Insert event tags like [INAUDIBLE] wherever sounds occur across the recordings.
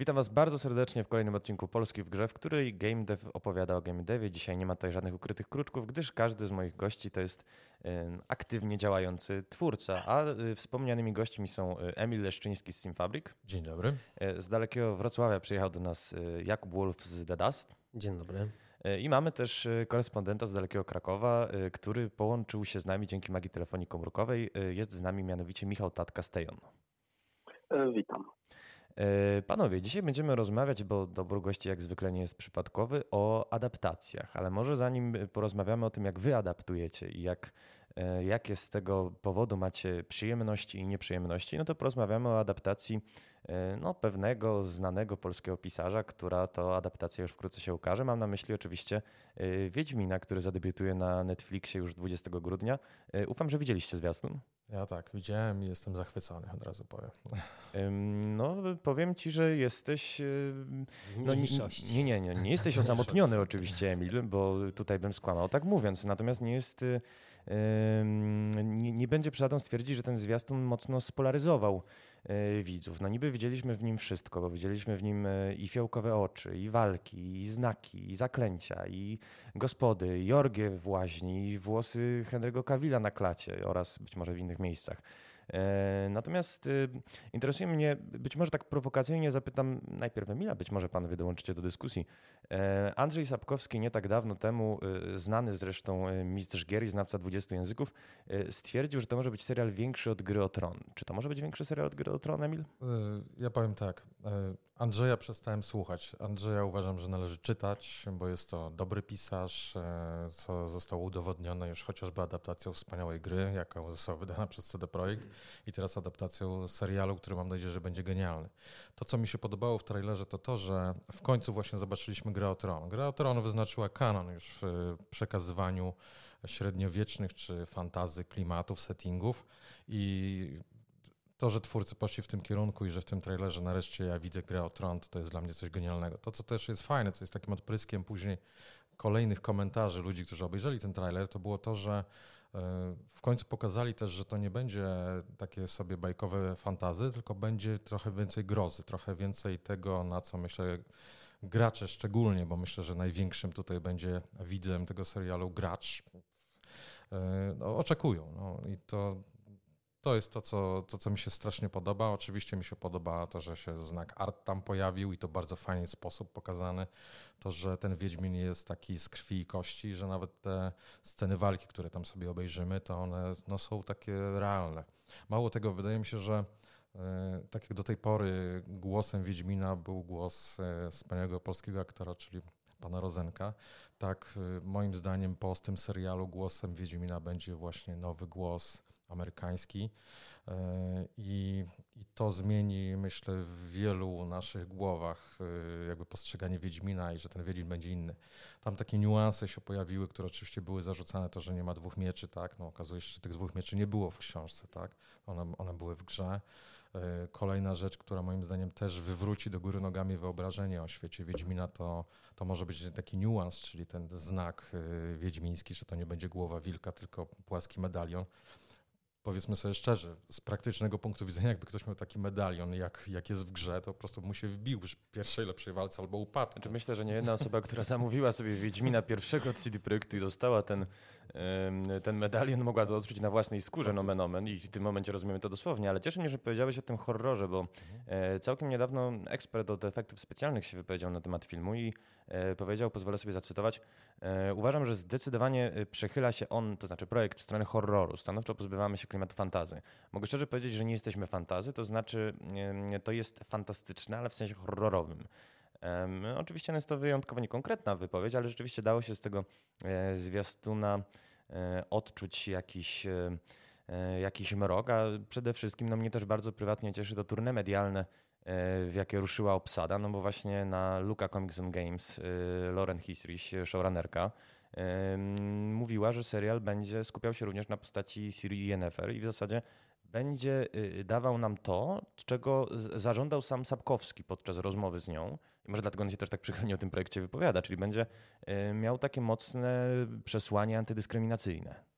Witam Was bardzo serdecznie w kolejnym odcinku Polski w grze, w której Game Dev opowiada o Game Devie. Dzisiaj nie ma tutaj żadnych ukrytych kruczków, gdyż każdy z moich gości to jest e, aktywnie działający twórca, a e, wspomnianymi gośćmi są e, Emil Leszczyński z Simfabric. Dzień dobry. Z dalekiego Wrocławia przyjechał do nas Jakub Wolf z The Dust. Dzień dobry. I mamy też korespondenta z dalekiego Krakowa, który połączył się z nami dzięki magii telefonii komórkowej. Jest z nami mianowicie Michał Tatka-Stejon. Witam. E, panowie, dzisiaj będziemy rozmawiać, bo dobór gości jak zwykle nie jest przypadkowy, o adaptacjach, ale może zanim porozmawiamy o tym, jak wy adaptujecie i jak, e, jakie z tego powodu macie przyjemności i nieprzyjemności, no to porozmawiamy o adaptacji e, no, pewnego znanego polskiego pisarza, która to adaptacja już wkrótce się ukaże. Mam na myśli oczywiście Wiedźmina, który zadebiutuje na Netflixie już 20 grudnia. Ufam, że widzieliście zwiastun. Ja tak, widziałem i jestem zachwycony, od razu powiem. [LAUGHS] No, powiem ci, że jesteś. No, nie, nie, nie, nie, nie jesteś [LAUGHS] osamotniony oczywiście, Emil, bo tutaj bym skłamał tak mówiąc. Natomiast nie jest. Nie, nie będzie przesadą stwierdzić, że ten zwiastun mocno spolaryzował widzów. No niby widzieliśmy w nim wszystko, bo widzieliśmy w nim e, i fiołkowe oczy, i walki, i znaki, i zaklęcia, i gospody, i orgie w łaźni, i włosy Henry'ego Cavilla na klacie oraz być może w innych miejscach. E, natomiast y, interesuje mnie, być może tak prowokacyjnie zapytam najpierw Emila, być może pan wy dołączycie do dyskusji. E, Andrzej Sapkowski nie tak dawno temu, y, znany zresztą y, mistrz gier i znawca 20 języków, stwierdził, że to może być serial większy od Gry o Tron. Czy to może być większy serial od Gry o Tron, Emil? Ja powiem tak. Andrzeja przestałem słuchać. Andrzeja uważam, że należy czytać, bo jest to dobry pisarz, co zostało udowodnione już chociażby adaptacją wspaniałej gry, jaka została wydana przez CD Projekt i teraz adaptacją serialu, który mam nadzieję, że będzie genialny. To, co mi się podobało w trailerze, to to, że w końcu właśnie zobaczyliśmy Grę o Tron. Gra o Tron wyznaczyła kanon już w przekazywaniu średniowiecznych czy fantazy klimatów, settingów i to, że twórcy poszli w tym kierunku i że w tym trailerze nareszcie ja widzę grę o Tron, to, jest dla mnie coś genialnego. To, co też jest fajne, co jest takim odpryskiem później kolejnych komentarzy ludzi, którzy obejrzeli ten trailer, to było to, że w końcu pokazali też, że to nie będzie takie sobie bajkowe fantazy, tylko będzie trochę więcej grozy, trochę więcej tego, na co myślę gracze szczególnie, bo myślę, że największym tutaj będzie widzem tego serialu gracz. E, no, oczekują. No, I to to jest to co, to, co mi się strasznie podoba. Oczywiście mi się podoba to, że się znak art tam pojawił i to bardzo fajny sposób pokazany. To, że ten Wiedźmin jest taki z krwi i kości, że nawet te sceny walki, które tam sobie obejrzymy, to one no, są takie realne. Mało tego, wydaje mi się, że e, tak jak do tej pory głosem Wiedźmina był głos e, wspaniałego polskiego aktora, czyli pana Rozenka, tak e, moim zdaniem po tym serialu głosem Wiedźmina będzie właśnie nowy głos amerykański e, i, i to zmieni, myślę, w wielu naszych głowach e, jakby postrzeganie Wiedźmina i że ten Wiedźmin będzie inny. Tam takie niuanse się pojawiły, które oczywiście były zarzucane, to, że nie ma dwóch mieczy, tak? No, okazuje się, że tych dwóch mieczy nie było w książce, tak? One, one były w grze. E, kolejna rzecz, która moim zdaniem też wywróci do góry nogami wyobrażenie o świecie Wiedźmina, to, to może być taki niuans, czyli ten znak wiedźmiński, że to nie będzie głowa wilka, tylko płaski medalion powiedzmy sobie szczerze, z praktycznego punktu widzenia, jakby ktoś miał taki medalion, jak, jak jest w grze, to po prostu mu się wbił w pierwszej lepszej walce albo upadł. Znaczy myślę, że nie jedna osoba, która zamówiła sobie Wiedźmina pierwszego od CD Projektu i dostała ten, ten medalion, mogła to odczuć na własnej skórze, nomen omen i w tym momencie rozumiemy to dosłownie, ale cieszę mnie, że powiedziałeś o tym horrorze, bo mhm. całkiem niedawno ekspert od efektów specjalnych się wypowiedział na temat filmu i e, powiedział, pozwolę sobie zacytować, e, uważam, że zdecydowanie e, przechyla się on, to znaczy projekt w stronę horroru, stanowczo pozbywamy się klimatu fantazy. Mogę szczerze powiedzieć, że nie jesteśmy fantazy, to znaczy to jest fantastyczne, ale w sensie horrorowym. Um, oczywiście jest to wyjątkowo niekonkretna wypowiedź, ale rzeczywiście dało się z tego e, zwiastuna e, odczuć jakiś, e, e jakiś mrok, a przede wszystkim no, mnie też bardzo prywatnie cieszy to turne medialne, e, w jakie ruszyła obsada, no bo właśnie na Luka Comics and Games e, Lauren Hisrich, showrunnerka, mówiła, że serial będzie skupiał się również na postaci Siri Yennefer i w zasadzie będzie y, dawał nam to, czego zażądał sam Sapkowski podczas rozmowy z nią. I może dlatego on się też tak przychylnie o tym projekcie wypowiada, czyli będzie y, miał takie mocne przesłanie antydyskryminacyjne.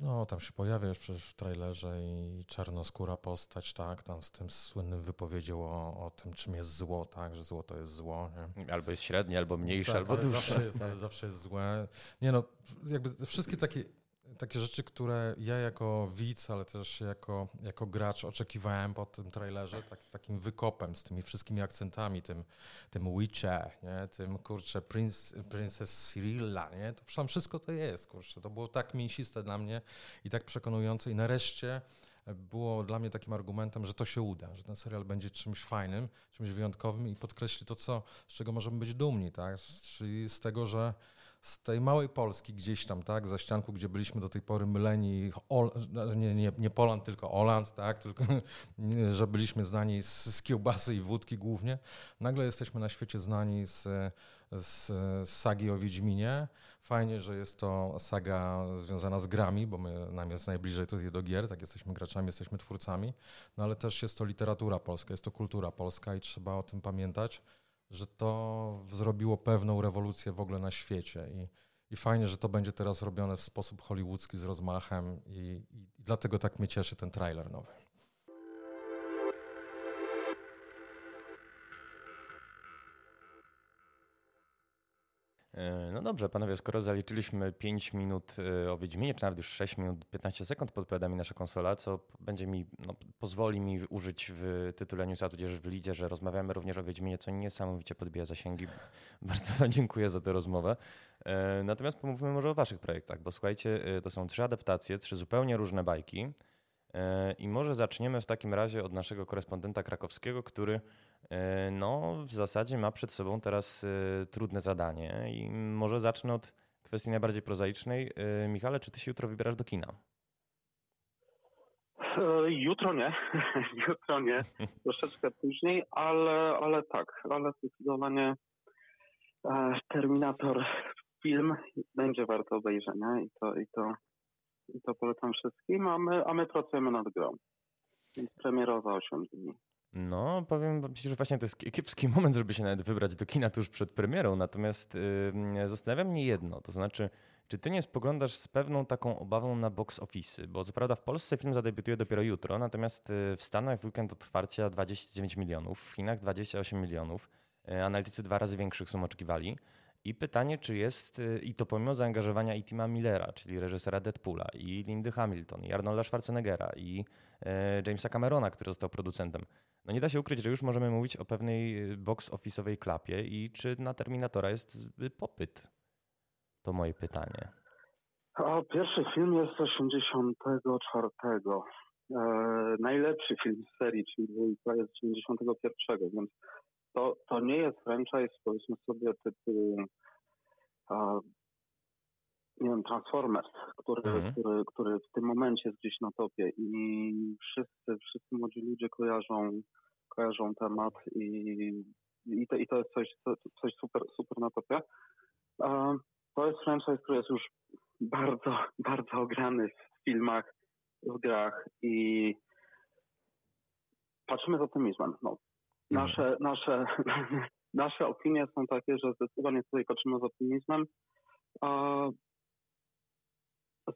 No, tam się pojawia już przecież w trailerze i czarnoskóra postać, tak, tam z tym słynnym wypowiedzią o, o tym, czym jest zło, tak, że zło to jest zło. Nie? Albo jest średnie, albo mniejsze, tak, albo duże. Zawsze jest, zawsze jest złe. Nie no, jakby wszystkie takie takie rzeczy, które ja jako widz, ale też jako, jako gracz oczekiwałem po tym trailerze, tak, z takim wykopem, z tymi wszystkimi akcentami, tym, tym Witcher, nie? tym kurczę Prince, Princess Cyrilla, nie? to wszystko to jest, kurczę, to było tak mięsiste dla mnie i tak przekonujące i nareszcie było dla mnie takim argumentem, że to się uda, że ten serial będzie czymś fajnym, czymś wyjątkowym i podkreśli to, co, z czego możemy być dumni, tak? czyli z tego, że z tej małej Polski gdzieś tam, tak, za ścianku, gdzie byliśmy do tej pory myleni, Ol, nie, nie, nie Poland, tylko Oland, tak, tylko [LAUGHS] że byliśmy znani z, z kiełbasy i wódki głównie. Nagle jesteśmy na świecie znani z, z, z sagi o Wiedźminie. Fajnie, że jest to saga związana z grami, bo my, nam jest najbliżej tutaj do gier, tak jesteśmy graczami, jesteśmy twórcami, no ale też jest to literatura polska, jest to kultura polska i trzeba o tym pamiętać że to zrobiło pewną rewolucję w ogóle na świecie. I, i fajnie, że to będzie teraz robione w sposób hollywoodzki z rozmachem, i, i dlatego tak mnie cieszy ten trailer nowy. No dobrze, panowie, skoro zaliczyliśmy 5 minut e, o Wiedźminie, czy nawet już 6 minut 15 sekund podpowiada mi nasza konsola, co będzie mi, no, pozwoli mi użyć w tytule newsa, tudzież w lidzie, że rozmawiamy również o Wiedźminie, co niesamowicie podbija zasięgi. [LAUGHS] Bardzo wam dziękuję za tę rozmowę. E, natomiast pomówmy może o waszych projektach, bo słuchajcie, to są trzy adaptacje, trzy zupełnie różne bajki. I może zaczniemy w takim razie od naszego korespondenta krakowskiego, który E, no, w zasadzie ma przed sobą teraz e, trudne zadanie i może zacznę od kwestii najbardziej prozaicznej. E, Michale, czy ty się jutro wybierasz do kina? Jutro nie, [LAUGHS] jutro nie, troszeczkę później, ale, ale tak, ale zdecydowanie Terminator film będzie warto obejrzenia i to, i to, i to polecam wszystkim, a my, a my pracujemy nad grą. Za 8 dni. No, powiem ci, że właśnie to jest kiepski [LAUGHS] moment, żeby się nawet wybrać do kina tuż przed premierą, natomiast yy, zastanawia mnie jedno, to znaczy, czy ty nie spoglądasz z pewną taką obawą na box office? Bo co prawda w Polsce film zadebiutuje dopiero jutro, natomiast y, w Stanach w weekend otwarcia 29 milionów, w Chinach 28 milionów. Y, analitycy dwa razy większych sum oczekiwali. I pytanie, czy jest, y, i to pomimo zaangażowania i Tima Millera, czyli reżysera Deadpoola, i Lindy Hamilton, i Arnolda Schwarzeneggera, i Jamesa Camerona, który został producentem, no nie da się ukryć, że już możemy mówić o pewnej y, box office'owej klapie i czy na Terminatora jest popyt? To moje pytanie. A pierwszy film jest z 84. E, najlepszy film z serii, czyli dwójka jest z 91, więc to, to nie jest franchise, powiedzmy sobie, typu a, nie wiem, Transformers, który, mhm. który, który w tym momencie jest gdzieś na topie i wszyscy, wszyscy młodzi ludzie kojarzą, kojarzą temat i, i, to, i to jest coś, coś super, super na topie. To jest franchise, który jest już bardzo, [LAUGHS] bardzo ograny w filmach, w grach i patrzymy z optymizmem. No, nasze, mhm. nasze, [LAUGHS] nasze opinie są takie, że zdecydowanie tutaj patrzymy z optymizmem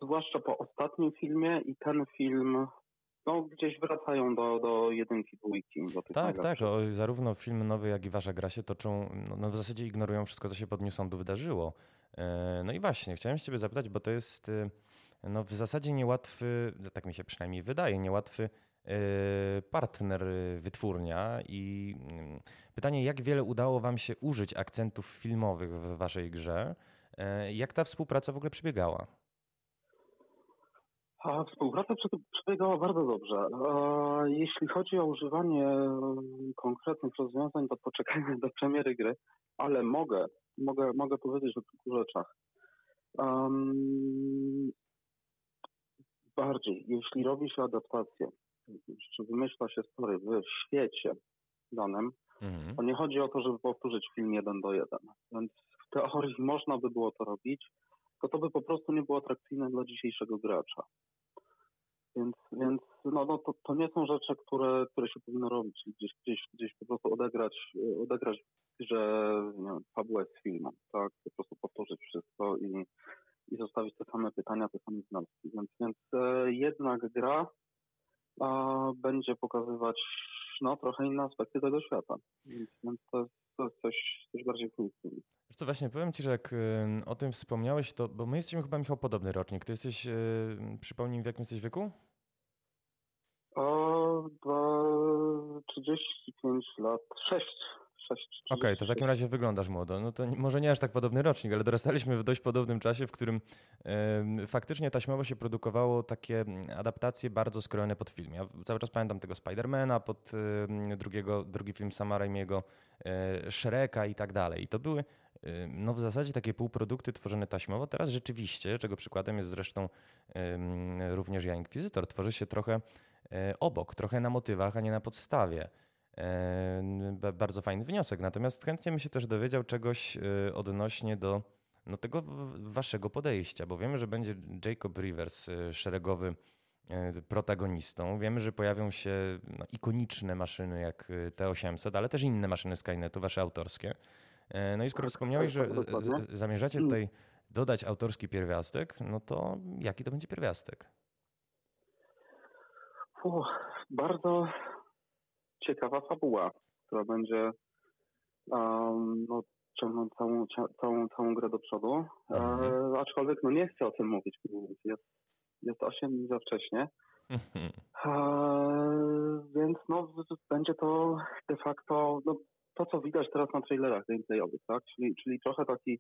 zwłaszcza po ostatnim filmie i ten film no, gdzieś wracają do, do jedynki, dwójki. Do tych tak, tak. O, zarówno film nowy, jak i Wasza gra się toczą, no, no, w zasadzie ignorują wszystko, co się pod New Sądu wydarzyło. E, no i właśnie, chciałem się Ciebie zapytać, bo to jest e, no, w zasadzie niełatwy, tak mi się przynajmniej wydaje, niełatwy partner wytwórnia i mm, pytanie, jak wiele udało Wam się użyć akcentów filmowych w Waszej grze? Jak ta współpraca w ogóle przebiegała? Współpraca przebiegała bardzo dobrze. Jeśli chodzi o używanie konkretnych rozwiązań, to poczekajmy do premiery gry, ale mogę, mogę, mogę powiedzieć o kilku rzeczach. Bardziej, jeśli robi się adaptację, czy wymyśla się story w świecie danym, mhm. to nie chodzi o to, żeby powtórzyć film jeden do jeden. Więc w teorii można by było to robić, to to by po prostu nie było atrakcyjne dla dzisiejszego gracza. Więc, więc no, no to, to nie są rzeczy, które, które się powinno robić. Gdzieś, gdzieś, gdzieś po prostu odegrać, odegrać że nie wiem, fabułę z filmem, tak? Po prostu powtórzyć wszystko i, i zostawić te same pytania, te same wnioski. Więc, więc e, jednak gra będzie pokazywać no, trochę inne aspekty tego świata. Więc, to, jest, to jest coś, coś bardziej funkcyjne. Co właśnie, powiem Ci, że jak o tym wspomniałeś, to, bo my jesteśmy chyba, Michał, podobny rocznik. Ty jesteś, przypomnij mi, w jakim jesteś wieku? O, 35 lat, 6. Okej, okay, to w takim razie wyglądasz młodo. No to może nie aż tak podobny rocznik, ale dorastaliśmy w dość podobnym czasie, w którym faktycznie taśmowo się produkowało takie mm, adaptacje bardzo skrojone pod film. Ja cały czas pamiętam tego Spidermana, pod drugiego, drugi film Sama Raimiego, y, Shreka i tak dalej. I to były no w zasadzie takie półprodukty tworzone taśmowo. Teraz rzeczywiście, czego przykładem jest zresztą również Ja Inkwizytor, tworzy się trochę e, obok, trochę na motywach, a nie na podstawie. Bardzo fajny wniosek. Natomiast chętnie bym się też dowiedział czegoś e, odnośnie do no, tego waszego podejścia, bo wiemy, że będzie Jacob Rivers szeregowy protagonistą. Wiemy, że pojawią się no, ikoniczne maszyny jak T800, ale też inne maszyny Skynetu, wasze autorskie. E, no i skoro tak, wspomniałeś, że tak, zamierzacie mm. tutaj dodać autorski pierwiastek, no to jaki to będzie pierwiastek? Uch, bardzo ciekawa fabuła, która będzie um, no, ciągnąć całą, całą, całą grę do przodu. E, mhm. aczkolwiek no nie chcę o tym mówić, jest, jest 8 dni za wcześnie. Mhm. E, więc no, będzie to de facto no, to, co widać teraz na trailerach gameplayowych, tak? Czyli, czyli trochę taki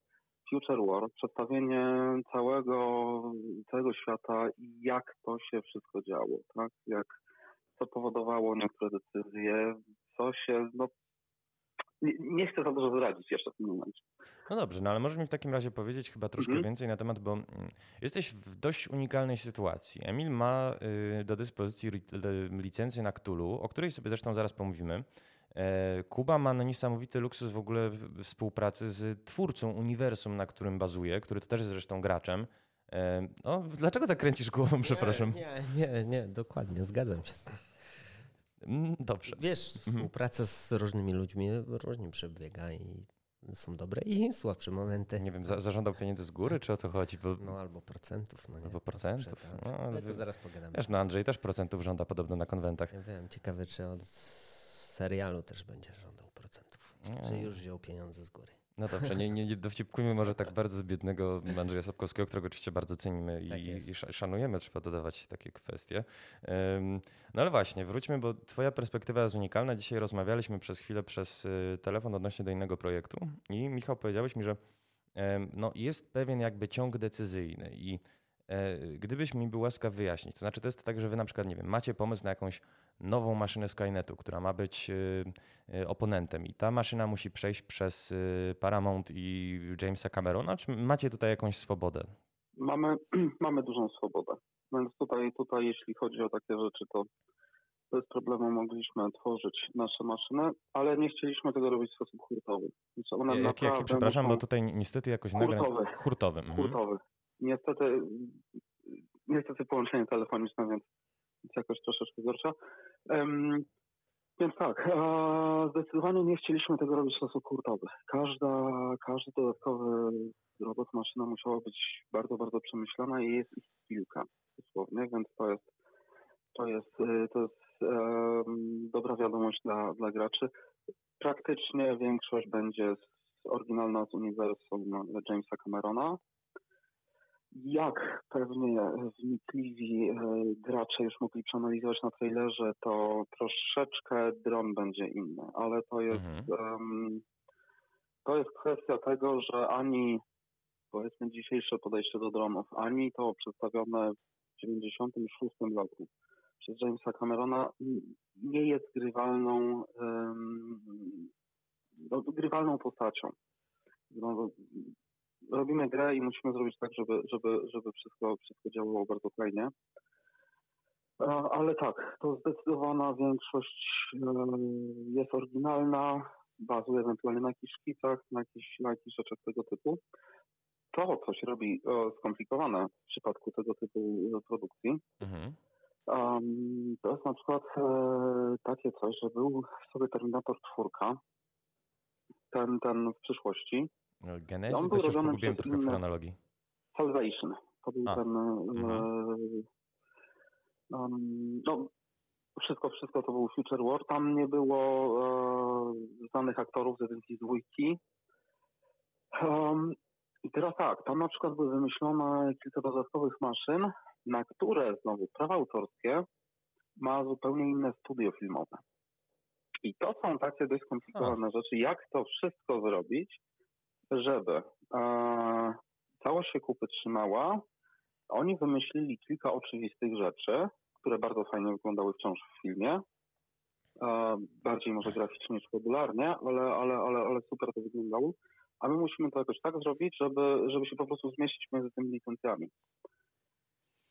Future War, przedstawienie całego, całego świata i jak to się wszystko działo, tak? Jak, co powodowało niektóre decyzje, co się, no, nie, nie chcę za dużo zdradzić jeszcze w tym momencie. No dobrze, no ale możesz mi w takim razie powiedzieć chyba troszkę mhm. więcej na temat, bo mm, jesteś w dość unikalnej sytuacji. Emil ma y, do dyspozycji licencję na Cthulhu, o której sobie zresztą zaraz pomówimy. E, Kuba ma no niesamowity luksus w ogóle współpracy z twórcą uniwersum, na którym bazuje, który to też jest zresztą graczem. E, no, dlaczego tak kręcisz głową, nie, przepraszam? Nie, nie, nie, dokładnie, zgadzam się z tym. Mm, dobrze. Wiesz, mhm. współpraca z różnymi ludźmi różnie przebiega i są dobre i słabsze momenty. Nie wiem, za, zażądał pieniędzy z góry, czy o co chodzi? Bo... No albo procentów. No nie, albo procentów. No, ale to zaraz pogadamy. Wiesz, no Andrzej też procentów żąda podobno na konwentach. Ja wiem, ciekawe czy od serialu też będzie żądał procentów. Że już wziął pieniądze z góry. No dobrze, nie, nie, nie dowcipkujmy może tak bardzo z biednego Andrzeja Sapkowskiego, którego oczywiście bardzo cenimy tak i, i, szanujemy, trzeba dodawać takie kwestie. No ale właśnie, wróćmy, bo twoja perspektywa jest unikalna. Dzisiaj rozmawialiśmy przez chwilę przez y, telefon odnośnie do innego projektu i Michał powiedziałeś mi, że no, jest pewien jakby ciąg decyzyjny i e, Gdybyś mi był łaskaw wyjaśnić, to znaczy to jest tak, że wy na przykład, nie wiem, macie pomysł na jakąś nową maszynę Skynetu, która ma być y, y, oponentem i ta maszyna musi przejść przez y, Paramount i Jamesa Camerona, czy macie tutaj jakąś swobodę? Mamy, [CLEARS THROAT] mamy dużą swobodę. Więc tutaj, tutaj jeśli chodzi o takie rzeczy, to bez problemu mogliśmy tworzyć nasze maszyny, ale nie chcieliśmy tego robić w sposób hurtowy. one jak, jaki, przepraszam, bo tutaj niestety jakoś hurtowy. Nagra... Hurtowy. Mhm. Hurtowy. Niestety, niestety połączenie telefoniczne, więc jakoś troszeczkę gorsza. Um, więc tak, zdecydowanie nie chcieliśmy tego robić w sposób hurtowy. Każda, każdy dodatkowy robot, maszyna musiała być bardzo, bardzo przemyślana i jest ich kilka dosłownie, więc to jest, to jest, y, to jest dobra wiadomość dla, dla graczy. Praktycznie większość będzie z, oryginalna z uniwersum Jamesa Camerona, jak pewnie wnikliwi e, gracze już mogli przeanalizować na trailerze, to troszeczkę dron będzie inny, ale to jest mhm. um, to jest kwestia tego, że ani powiedzmy dzisiejsze podejście do dronów, ani to przedstawione w 96 roku przez Jamesa Camerona nie jest grywalną um, grywalną postacią. No, robimy grę i musimy zrobić tak, żeby, żeby, żeby wszystko, wszystko działało bardzo fajnie. Ale tak, to zdecydowana większość e, jest oryginalna, bazuje ewentualnie na jakichś szkicach, na jakichś, na jakichś rzeczach tego typu. To, co się robi e, skomplikowane w przypadku tego typu e, produkcji, mhm. to jest na przykład takie coś, że był sobie Terminator 4, ten, ten w przyszłości, Genesis, bo się pogubiłem trochę w chronologii. Salvation. To był A. ten. Mhm. um, no, wszystko, wszystko to był Future War. Tam nie było e, znanych aktorów z jedynki z dwójki. Um, I teraz tak, tam na przykład były wymyślone kilka dodatkowych maszyn, na które znowu prawa autorskie ma zupełnie inne studio filmowe. I to są takie dość skomplikowane rzeczy, jak to wszystko zrobić, żeby e, całość się kupy trzymała. Oni wymyślili kilka oczywistych rzeczy, które bardzo fajnie wyglądały wciąż w filmie. E, bardziej może graficznie niż fabularnie, ale, ale, ale, ale super to wyglądało. A my musimy to jakoś tak zrobić, żeby, żeby się po prostu zmieścić między tymi licencjami.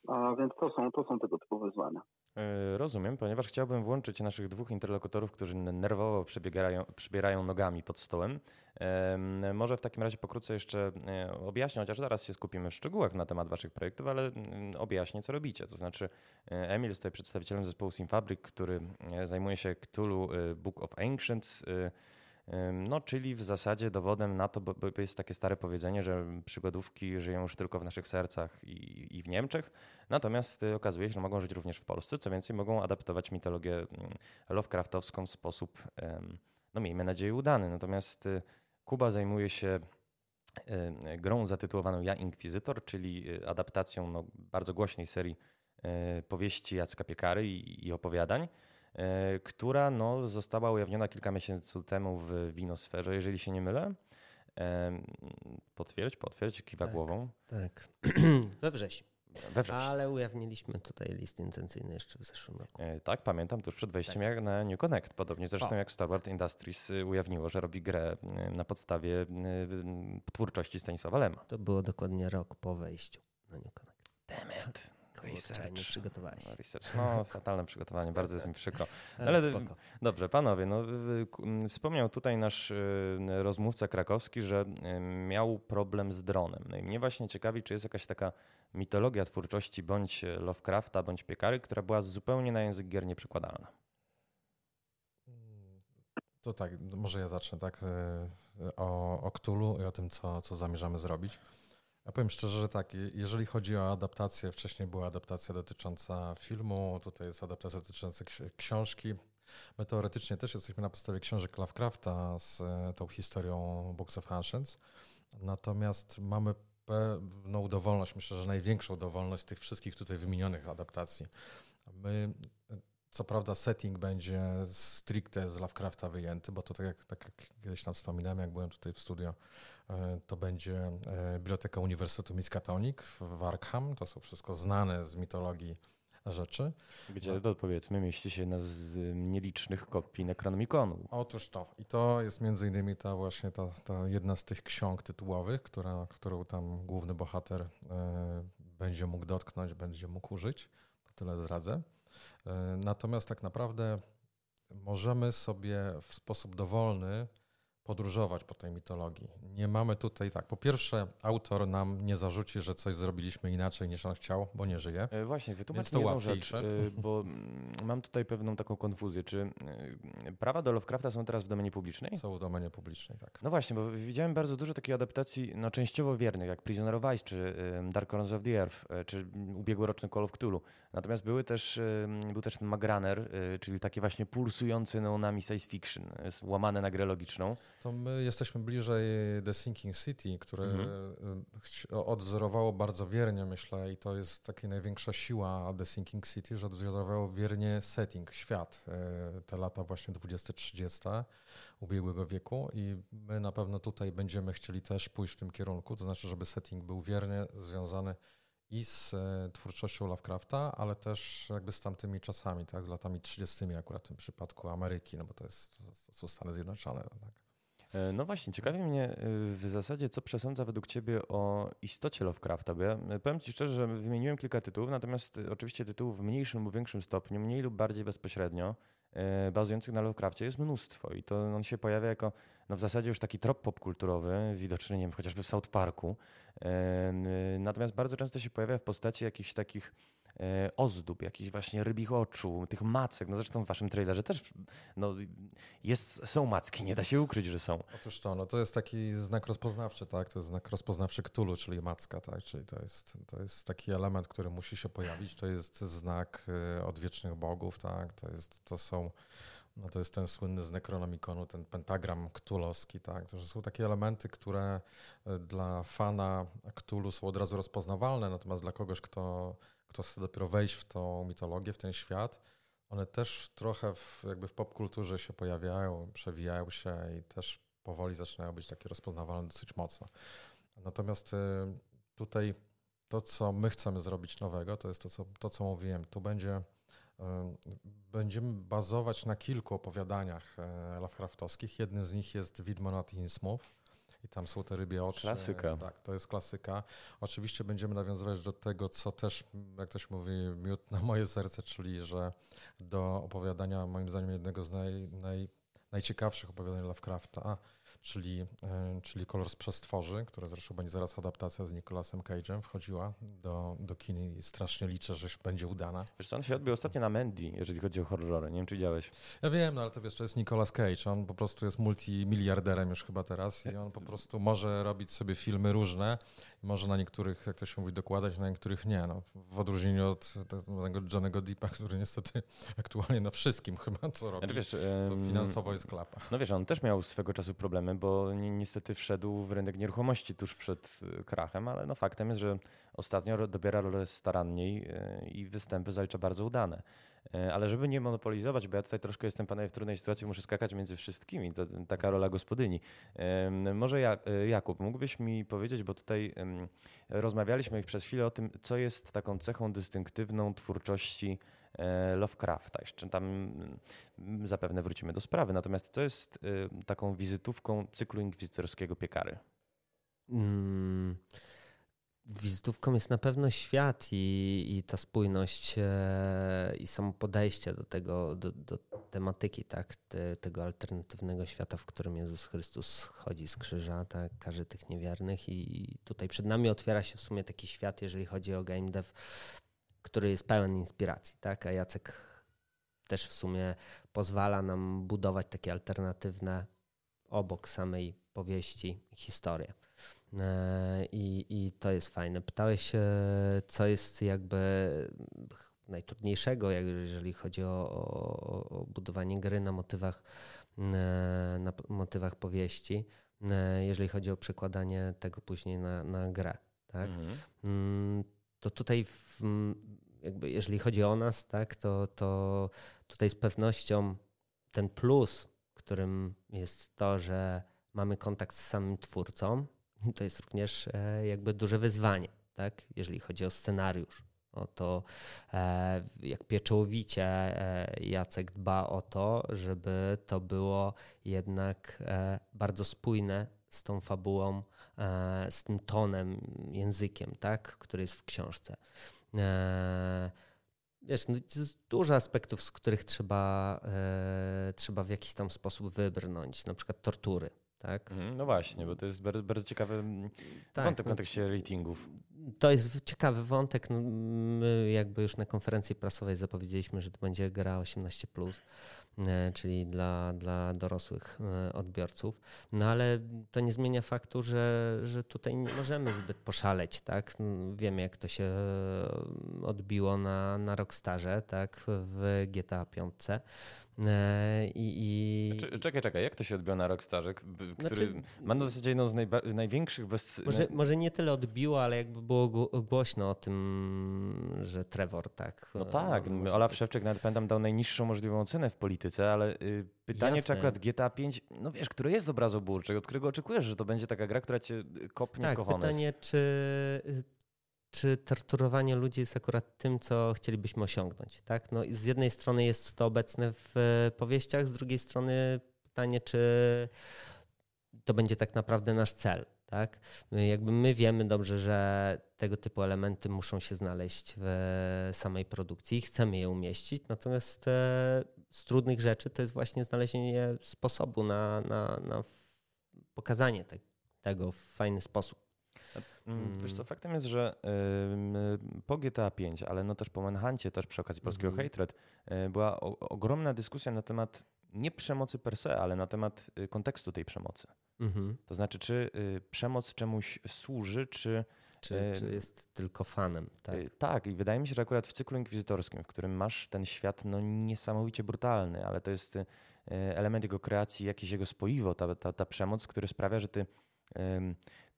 A więc to są, to są tego typu wyzwania. E, Rozumiem, ponieważ chciałbym włączyć naszych dwóch interlokutorów, którzy nerwowo przebiegają, przebierają nogami pod stołem. Em, Może w takim razie pokrótce jeszcze e, objaśnię, chociaż zaraz się skupimy w szczegółach na temat waszych projektów, ale mm, objaśnię, co robicie. To znaczy, e, Emil jest tutaj przedstawicielem zespołu Simfabric, który zajmuje się Cthulhu Book of Ancients, no, czyli w zasadzie dowodem na to, bo jest takie stare powiedzenie, że przygodówki żyją już tylko w naszych sercach i, i w Niemczech, Natomiast y, okazuje się, że mogą żyć również w Polsce. Co więcej, mogą adaptować mitologię mm, Lovecraftowską w sposób, no miejmy nadzieję, udany. Natomiast y, Kuba zajmuje się grą zatytułowaną Ja Inkwizytor, czyli y, adaptacją no, bardzo głośnej serii y, powieści Jacka Piekary i, i opowiadań, która no, została ujawniona kilka miesięcy temu w Winosferze, jeżeli się nie mylę. Em, Potwierdź, potwierdź, kiwa Tak. głową. Tak. [CLEARS THROAT] We wrześniu. We wrześniu. Ale ujawniliśmy tutaj list intencyjny jeszcze w zeszłym roku. E, Tak, pamiętam tuż przed wejściem Tak. jak na New Connect. Podobnie zresztą O. jak Star Wars Industries y, ujawniło, że robi grę y, na podstawie y, twórczości Stanisława Lema. To było dokładnie rok po wejściu na New Connect. Demet. Kurczę, nie przygotowałeś. No, research. no [LAUGHS] fatalne przygotowanie, bardzo jest mi przykro. Ale, ale- spoko. Dobrze, panowie, no, y, ku- m, wspomniał tutaj nasz y, rozmówca krakowski, że y, miał problem z dronem. No i mnie właśnie ciekawi, czy jest jakaś taka mitologia twórczości bądź Lovecrafta, bądź Piekary, która była zupełnie na język gier nieprzekładalna. To tak, może ja zacznę tak o, o Cthulhu i o tym, co, co zamierzamy zrobić. Ja powiem szczerze, że tak, je- jeżeli chodzi o adaptację, wcześniej była adaptacja dotycząca filmu, tutaj jest adaptacja dotycząca ksi- książki. My teoretycznie też jesteśmy na podstawie książek Lovecrafta z e, tą historią Books of Ancients, natomiast mamy pewną dowolność, myślę, że największą dowolność tych wszystkich tutaj wymienionych adaptacji. My co prawda setting będzie stricte z Lovecrafta wyjęty, bo to tak jak, tak jak kiedyś tam wspominałem, jak byłem tutaj w studio, e, to będzie e, Biblioteka Uniwersytetu Miskatonic w Arkham. To są wszystko znane z mitologii rzeczy. Gdzie, No. powiedzmy, mieści się jedna z y, nielicznych kopii Necronomiconu. Otóż to. I to jest między innymi ta właśnie ta, ta jedna z tych ksiąg tytułowych, która, którą tam główny bohater e, będzie mógł dotknąć, będzie mógł użyć. To tyle zdradzę. E, natomiast tak naprawdę możemy sobie w sposób dowolny podróżować po tej mitologii. Nie mamy tutaj tak. Po pierwsze, autor nam nie zarzuci, że coś zrobiliśmy inaczej niż on chciał, bo nie żyje. E, Właśnie, wytłumacz to mi jedną rzecz, łatwiejsze. e, bo mm, mam tutaj pewną taką konfuzję. Czy e, prawa do Lovecrafta są teraz w domenie publicznej? Są w domenie publicznej, tak. No właśnie, bo widziałem bardzo dużo takich adaptacji no, częściowo wiernych, jak Prisoner of Ice, czy Dark Corners of the Earth, e, czy ubiegłoroczny Call of Cthulhu. Natomiast były też, był też ten Magraner, czyli taki właśnie pulsujący neonami science fiction, łamane na grę logiczną. To my jesteśmy bliżej The Sinking City, które Mhm. y, chci- odwzorowało bardzo wiernie, myślę, i to jest taka największa siła The Sinking City, że odwzorowało wiernie setting, świat, y, te lata właśnie 20-30 ubiegłego wieku i my na pewno tutaj będziemy chcieli też pójść w tym kierunku, to znaczy, żeby setting był wiernie związany i z e, twórczością Lovecrafta, ale też jakby z tamtymi czasami, tak, z latami 30 akurat w tym przypadku Ameryki, no bo to, jest, to są Stany Zjednoczone. Tak. E, No właśnie, ciekawi mnie e, w zasadzie, co przesądza według Ciebie o istocie Lovecrafta, bo ja e, powiem Ci szczerze, że wymieniłem kilka tytułów, natomiast oczywiście tytułów w mniejszym lub większym stopniu, mniej lub bardziej bezpośrednio, bazujących na Lovecraftie jest mnóstwo i to on się pojawia jako no w zasadzie już taki trop popkulturowy, widoczny nie wiem, chociażby w South Parku, natomiast bardzo często się pojawia w postaci jakichś takich ozdób, jakichś właśnie rybich oczu, tych macek. No zresztą w waszym trailerze też no, jest, są macki, nie da się ukryć, że są. Otóż to, no to jest taki znak rozpoznawczy, tak? To jest znak rozpoznawczy Ktulu, czyli macka, tak? Czyli to jest, to jest taki element, który musi się pojawić. To jest znak y, odwiecznych bogów, tak? To, jest, to są no to jest ten słynny z Necronomiconu, ten pentagram ktulowski, tak? To są takie elementy, które e, dla fana Ktulu są od razu rozpoznawalne, natomiast dla kogoś, kto, kto chce dopiero wejść w tą mitologię, w ten świat, one też trochę w, jakby w popkulturze się pojawiają, przewijają się i też powoli zaczynają być takie rozpoznawalne dosyć mocno. Natomiast e, tutaj to, co my chcemy zrobić nowego, to jest to, co, to, co mówiłem. Tu będzie Będziemy bazować na kilku opowiadaniach e, Lovecraftowskich. Jednym z nich jest Widmo nad Innsmouth i tam są te rybie oczy. Klasyka. Tak, to jest klasyka. Oczywiście będziemy nawiązywać do tego, co też, jak ktoś mówi, miód na moje serce, czyli że do opowiadania, moim zdaniem, jednego z naj, naj, najciekawszych opowiadań Lovecrafta, czyli, e, czyli Kolor z przestworzy, które zresztą będzie zaraz adaptacja z Nicolasem Cage'em, wchodziła do, do kin i strasznie liczę, że będzie udana. Wiesz co, on się odbył ostatnio na Mandy, jeżeli chodzi o horrory. Nie wiem, czy widziałeś. Ja wiem, no ale to wiesz, to jest Nicolas Cage. On po prostu jest multimiliarderem już chyba teraz i on po prostu może robić sobie filmy różne może na niektórych, jak to się mówi, dokładać, na niektórych nie. No, w odróżnieniu od tego Johnego Deepa, który niestety [LAUGHS] aktualnie na wszystkim chyba co robi, znaczy, wiesz, to finansowo jest klapa. No wiesz, on też miał swego czasu problemy, bo ni niestety wszedł w rynek nieruchomości tuż przed y, krachem, ale no faktem jest, że ostatnio dobiera rolę staranniej y, i występy zalicza bardzo udane. E, ale żeby nie monopolizować, bo ja tutaj troszkę jestem panowie w trudnej sytuacji, muszę skakać między wszystkimi, to taka rola gospodyni. Może e, Jakub, mógłbyś mi powiedzieć, bo tutaj rozmawialiśmy przez chwilę o tym, co jest taką cechą dystynktywną twórczości e, Lovecrafta. Jeszcze tam mm, zapewne wrócimy do sprawy. Natomiast co jest taką wizytówką cyklu inkwizytorskiego Piekary? Hmm. Wizytówką jest na pewno świat i, i ta spójność e, i samo podejście do tego, do, do tematyki, tak, Te, tego alternatywnego świata, w którym Jezus Chrystus chodzi z krzyża, tak, każe tych niewiernych i tutaj przed nami otwiera się w sumie taki świat, jeżeli chodzi o game dev, który jest pełen inspiracji, tak, a Jacek też w sumie pozwala nam budować takie alternatywne obok samej powieści historie. E, I, I to jest fajne. Pytałeś, co jest jakby najtrudniejszego, jeżeli chodzi o, o, o budowanie gry na motywach, e, na motywach powieści, e, jeżeli chodzi o przekładanie tego później na, na grę. Tak? Mhm. Mm, to tutaj, w, jakby jeżeli chodzi o nas, tak, to, to tutaj z pewnością ten plus, którym jest to, że mamy kontakt z samym twórcą, [LAUGHS] to jest również e, jakby duże wyzwanie, tak? jeżeli chodzi o scenariusz. O to, e, jak pieczołowicie e, Jacek dba o to, żeby to było jednak bardzo spójne z tą fabułą, z tym tonem, językiem, tak, który jest w książce. Wiesz, no, jest dużo aspektów, z których trzeba, trzeba w jakiś tam sposób wybrnąć, na przykład tortury tak? Mhm, no właśnie, bo to jest bardzo, bardzo ciekawy mm, tak, wątek w no kontekście ratingów. To jest ciekawy wątek. No, my jakby już na konferencji prasowej zapowiedzieliśmy, że to będzie gra 18, e, czyli dla, dla dorosłych e, odbiorców. No ale to nie zmienia faktu, że, że tutaj nie możemy zbyt poszaleć. Tak? No, wiemy, jak to się e, odbiło na, na Rockstarze tak? w GTA 5. E, I, i... Czekaj, czekaj, jak to się odbiło na Rockstarze, który znaczy, ma na zasadzie jedną z najba- największych bez... Może, może nie tyle odbiło, ale jakby było głośno o tym, że Trevor tak... No tak, Olaf Szewczyk nawet pamiętam dał najniższą możliwą ocenę w polityce, ale y, pytanie, Jasne. czy akurat GTA 5, no wiesz, które jest obrazoburcze, od którego oczekujesz, że to będzie taka gra, która cię kopnie tak, kochones. pytanie, czy czy torturowanie ludzi jest akurat tym, co chcielibyśmy osiągnąć. Tak? No, z jednej strony jest to obecne w e, powieściach, z drugiej strony pytanie, czy to będzie tak naprawdę nasz cel. Tak? Jakby my wiemy dobrze, że tego typu elementy muszą się znaleźć w samej produkcji i chcemy je umieścić, natomiast e, z trudnych rzeczy to jest właśnie znalezienie sposobu na, na, na pokazanie te, tego w fajny sposób. Mm, wiesz co, faktem jest, że y, po GTA 5, ale no też po Manhuncie, też przy okazji polskiego mm. Hatred, y, była o, ogromna dyskusja na temat nie przemocy per se, ale na temat y, kontekstu tej przemocy. Mm-hmm. To znaczy, czy y, przemoc czemuś służy, czy czy, czy, jest tylko fanem. Tak? tak, i wydaje mi się, że akurat w cyklu inkwizytorskim, w którym masz ten świat no, niesamowicie brutalny, ale to jest element jego kreacji, jakieś jego spoiwo, ta, ta, ta przemoc, który sprawia, że ty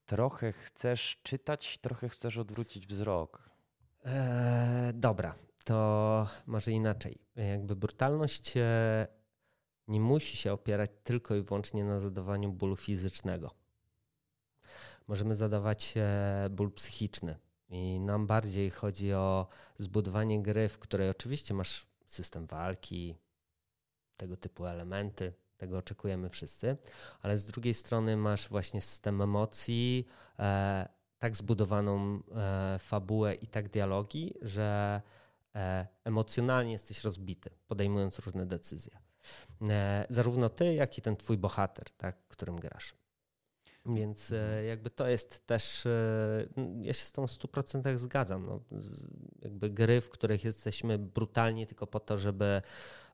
trochę chcesz czytać, trochę chcesz odwrócić wzrok. Eee, dobra, to może inaczej. Jakby brutalność e, nie musi się opierać tylko i wyłącznie na zadawaniu bólu fizycznego. Możemy zadawać e, ból psychiczny. I nam bardziej chodzi o zbudowanie gry, w której oczywiście masz system walki, tego typu elementy, tego oczekujemy wszyscy, ale z drugiej strony masz właśnie system emocji, e, tak zbudowaną e, fabułę i tak dialogi, że e, emocjonalnie jesteś rozbity, podejmując różne decyzje. E, zarówno ty, jak i ten twój bohater, tak, którym grasz. Więc e, mhm. jakby to jest też, e, ja się z tą w 100% zgadzam. No, jakby gry, w których jesteśmy brutalni tylko po to, żeby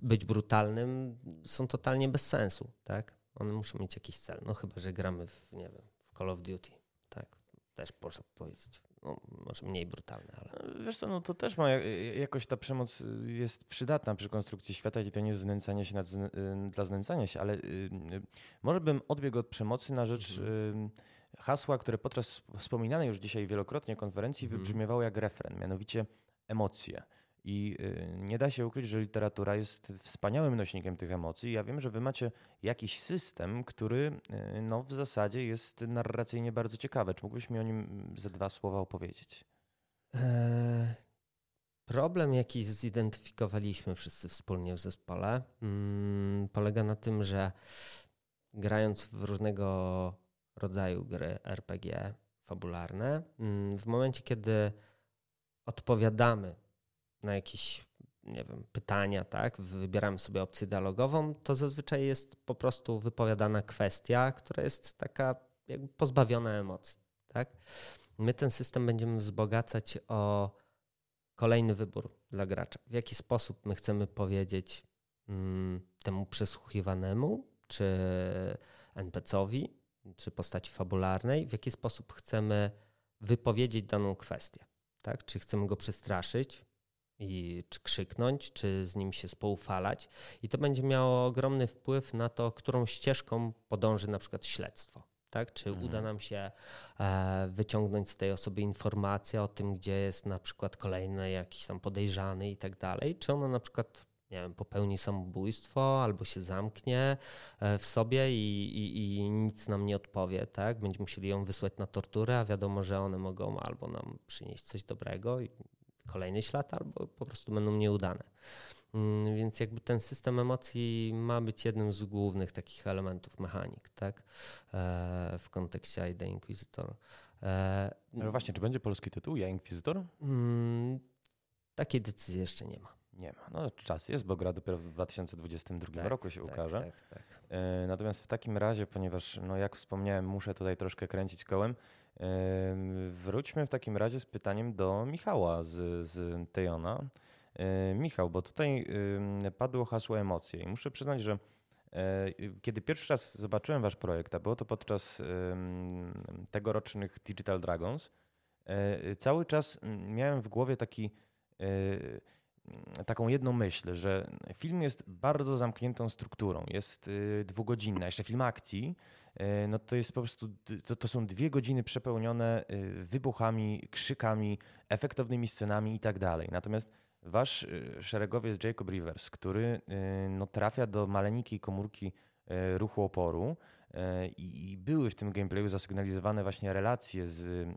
być brutalnym, są totalnie bez sensu. Tak? One muszą mieć jakiś cel. No chyba, że gramy w, nie wiem, w Call of Duty. Tak, też można powiedzieć no, może mniej brutalne, ale... Wiesz co, no to też ma jakoś ta przemoc y, jest przydatna przy konstrukcji świata i to nie jest znęcanie się y, dla znęcania się, ale y, może bym odbiegł od przemocy na rzecz mhm. Hasła, które podczas wspominanej już dzisiaj wielokrotnie konferencji mhm. wybrzmiewało jak refren, mianowicie emocje. I y, nie da się ukryć, że literatura jest wspaniałym nośnikiem tych emocji. Ja wiem, że wy macie jakiś system, który y, no, w zasadzie jest narracyjnie bardzo ciekawy. Czy mógłbyś mi o nim ze dwa słowa opowiedzieć? Eee, problem, jaki zidentyfikowaliśmy wszyscy wspólnie w zespole, mm, polega na tym, że grając w różnego rodzaju gry RPG fabularne, mm, w momencie, kiedy odpowiadamy na jakieś nie wiem, pytania, tak, wybieramy sobie opcję dialogową, to zazwyczaj jest po prostu wypowiadana kwestia, która jest taka jakby pozbawiona emocji, tak. My ten system będziemy wzbogacać o kolejny wybór dla gracza. W jaki sposób my chcemy powiedzieć mm, temu przesłuchiwanemu, czy NPC-owi, czy postaci fabularnej, w jaki sposób chcemy wypowiedzieć daną kwestię. Tak? Czy chcemy go przestraszyć, i czy krzyknąć, czy z nim się spoufalać. I to będzie miało ogromny wpływ na to, którą ścieżką podąży na przykład śledztwo. Tak? Czy mhm. uda nam się e, wyciągnąć z tej osoby informację o tym, gdzie jest na przykład kolejny jakiś tam podejrzany i tak dalej, czy ona na przykład nie wiem, popełni samobójstwo albo się zamknie e, w sobie i, i, i, nic nam nie odpowie, tak? Będziemy musieli ją wysłać na torturę, a wiadomo, że one mogą albo nam przynieść coś dobrego kolejny ślad, albo po prostu będą nieudane. Mm, więc jakby ten system emocji ma być jednym z głównych takich elementów mechanik, tak? E, w kontekście ID Inquisitor. E, no właśnie, czy będzie polski tytuł, Ja Inquisitor? Mm, takiej decyzji jeszcze nie ma. Nie ma. No czas jest, bo gra dopiero w 2022 tak, roku się tak, ukaże. Tak, tak. E, natomiast w takim razie, ponieważ, no jak wspomniałem, muszę tutaj troszkę kręcić kołem, Wróćmy w takim razie z pytaniem do Michała z, z Tejona. Michał, bo tutaj padło hasło emocje i muszę przyznać, że e, kiedy pierwszy raz zobaczyłem wasz projekt, a było to podczas tegorocznych Digital Dragons, e, cały czas miałem w głowie taki taką jedną myśl, że film jest bardzo zamkniętą strukturą. Jest y, dwugodzinna, jeszcze film akcji, y, no to jest po prostu, to, to są dwie godziny przepełnione y, wybuchami, krzykami, efektownymi scenami i tak dalej. Natomiast wasz szeregowiec Jacob Rivers, który no, trafia do maleńkiej komórki ruchu oporu i były w tym gameplayu zasygnalizowane właśnie relacje z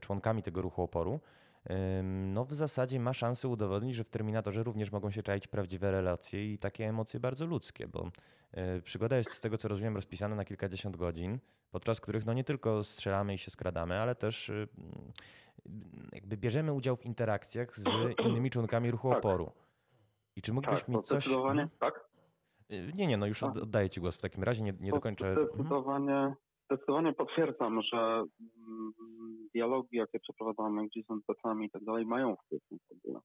członkami tego ruchu oporu, no w zasadzie ma szansę udowodnić, że w Terminatorze również mogą się czaić prawdziwe relacje i takie emocje bardzo ludzkie, bo e, przygoda jest z tego, co rozumiem, rozpisana na kilkadziesiąt godzin, podczas których no nie tylko strzelamy i się skradamy, ale też y, jakby bierzemy udział w interakcjach z [CLEARS THROAT] innymi członkami ruchu tak. oporu. I czy mógłbyś tak, mi coś... Zdecydowanie, tak? Y, nie, nie, no już oddaję Ci głos w takim razie, nie, nie dokończę. Zdecydowanie zdecydowanie potwierdzam, że mm, dialogi, jakie przeprowadzamy gdzieś z NPC-ami i tak dalej, mają wpływ na fabułę.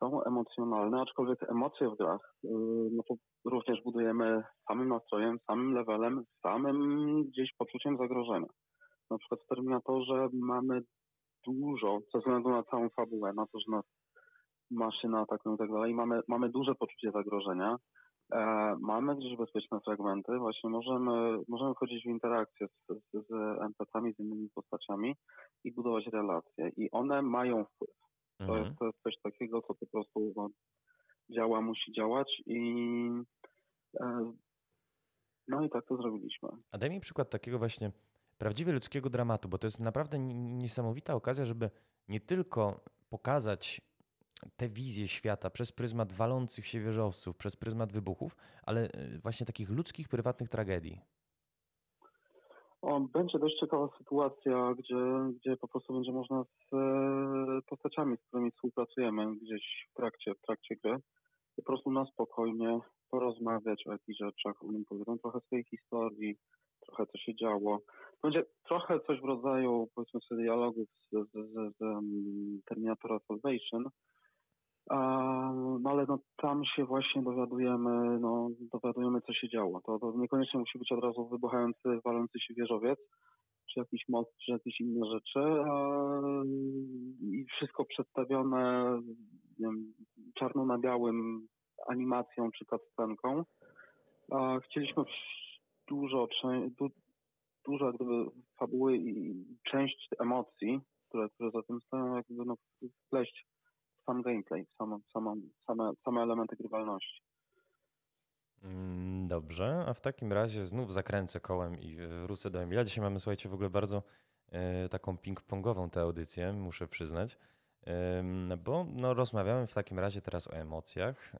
Są emocjonalne, aczkolwiek emocje w grach, y, no to również budujemy samym nastrojem, samym levelem, samym gdzieś poczuciem zagrożenia. Na przykład w Terminatorze mamy dużo, ze względu na całą fabułę, na to, że nas maszyna atakują i tak dalej, mamy, mamy duże poczucie zagrożenia. E, mamy gdzieś bezpieczne fragmenty, właśnie możemy, możemy wchodzić w interakcję z, z, z NPC-ami, z innymi postaciami i budować relacje. I one mają wpływ. To, mhm. jest, to jest coś takiego, co po prostu no, działa, musi działać i e, no i tak to zrobiliśmy. A daj mi przykład takiego właśnie prawdziwie ludzkiego dramatu, bo to jest naprawdę niesamowita okazja, żeby nie tylko pokazać tę wizję świata przez pryzmat walących się wieżowców, przez pryzmat wybuchów, ale e, właśnie takich ludzkich, prywatnych tragedii. Będzie dość ciekawa sytuacja, gdzie, gdzie po prostu będzie można z e, postaciami, z którymi współpracujemy gdzieś w trakcie, w trakcie gry, po prostu na spokojnie porozmawiać o jakichś rzeczach, oni powiedzą trochę swojej historii, trochę co się działo. Będzie trochę coś w rodzaju, powiedzmy sobie, dialogów z, z, z, z Terminatora Salvation, no ale no, tam się właśnie dowiadujemy, no, dowiadujemy, co się działo. To, to niekoniecznie musi być od razu wybuchający, walący się wieżowiec, czy jakiś most, czy jakieś inne rzeczy. I wszystko przedstawione wiem, czarno na białym animacją czy cutscenką. Chcieliśmy dużo, du, dużo jak gdyby fabuły i część emocji, które, które za tym stoją, jakby no, wpleść sam gameplay, samo, samo, same, same elementy grywalności. Mm, dobrze, a w takim razie znów zakręcę kołem i wrócę do Emila. Dzisiaj mamy, słuchajcie, w ogóle bardzo y, taką ping-pongową tę audycję, muszę przyznać, y, bo no, rozmawiamy w takim razie teraz o emocjach.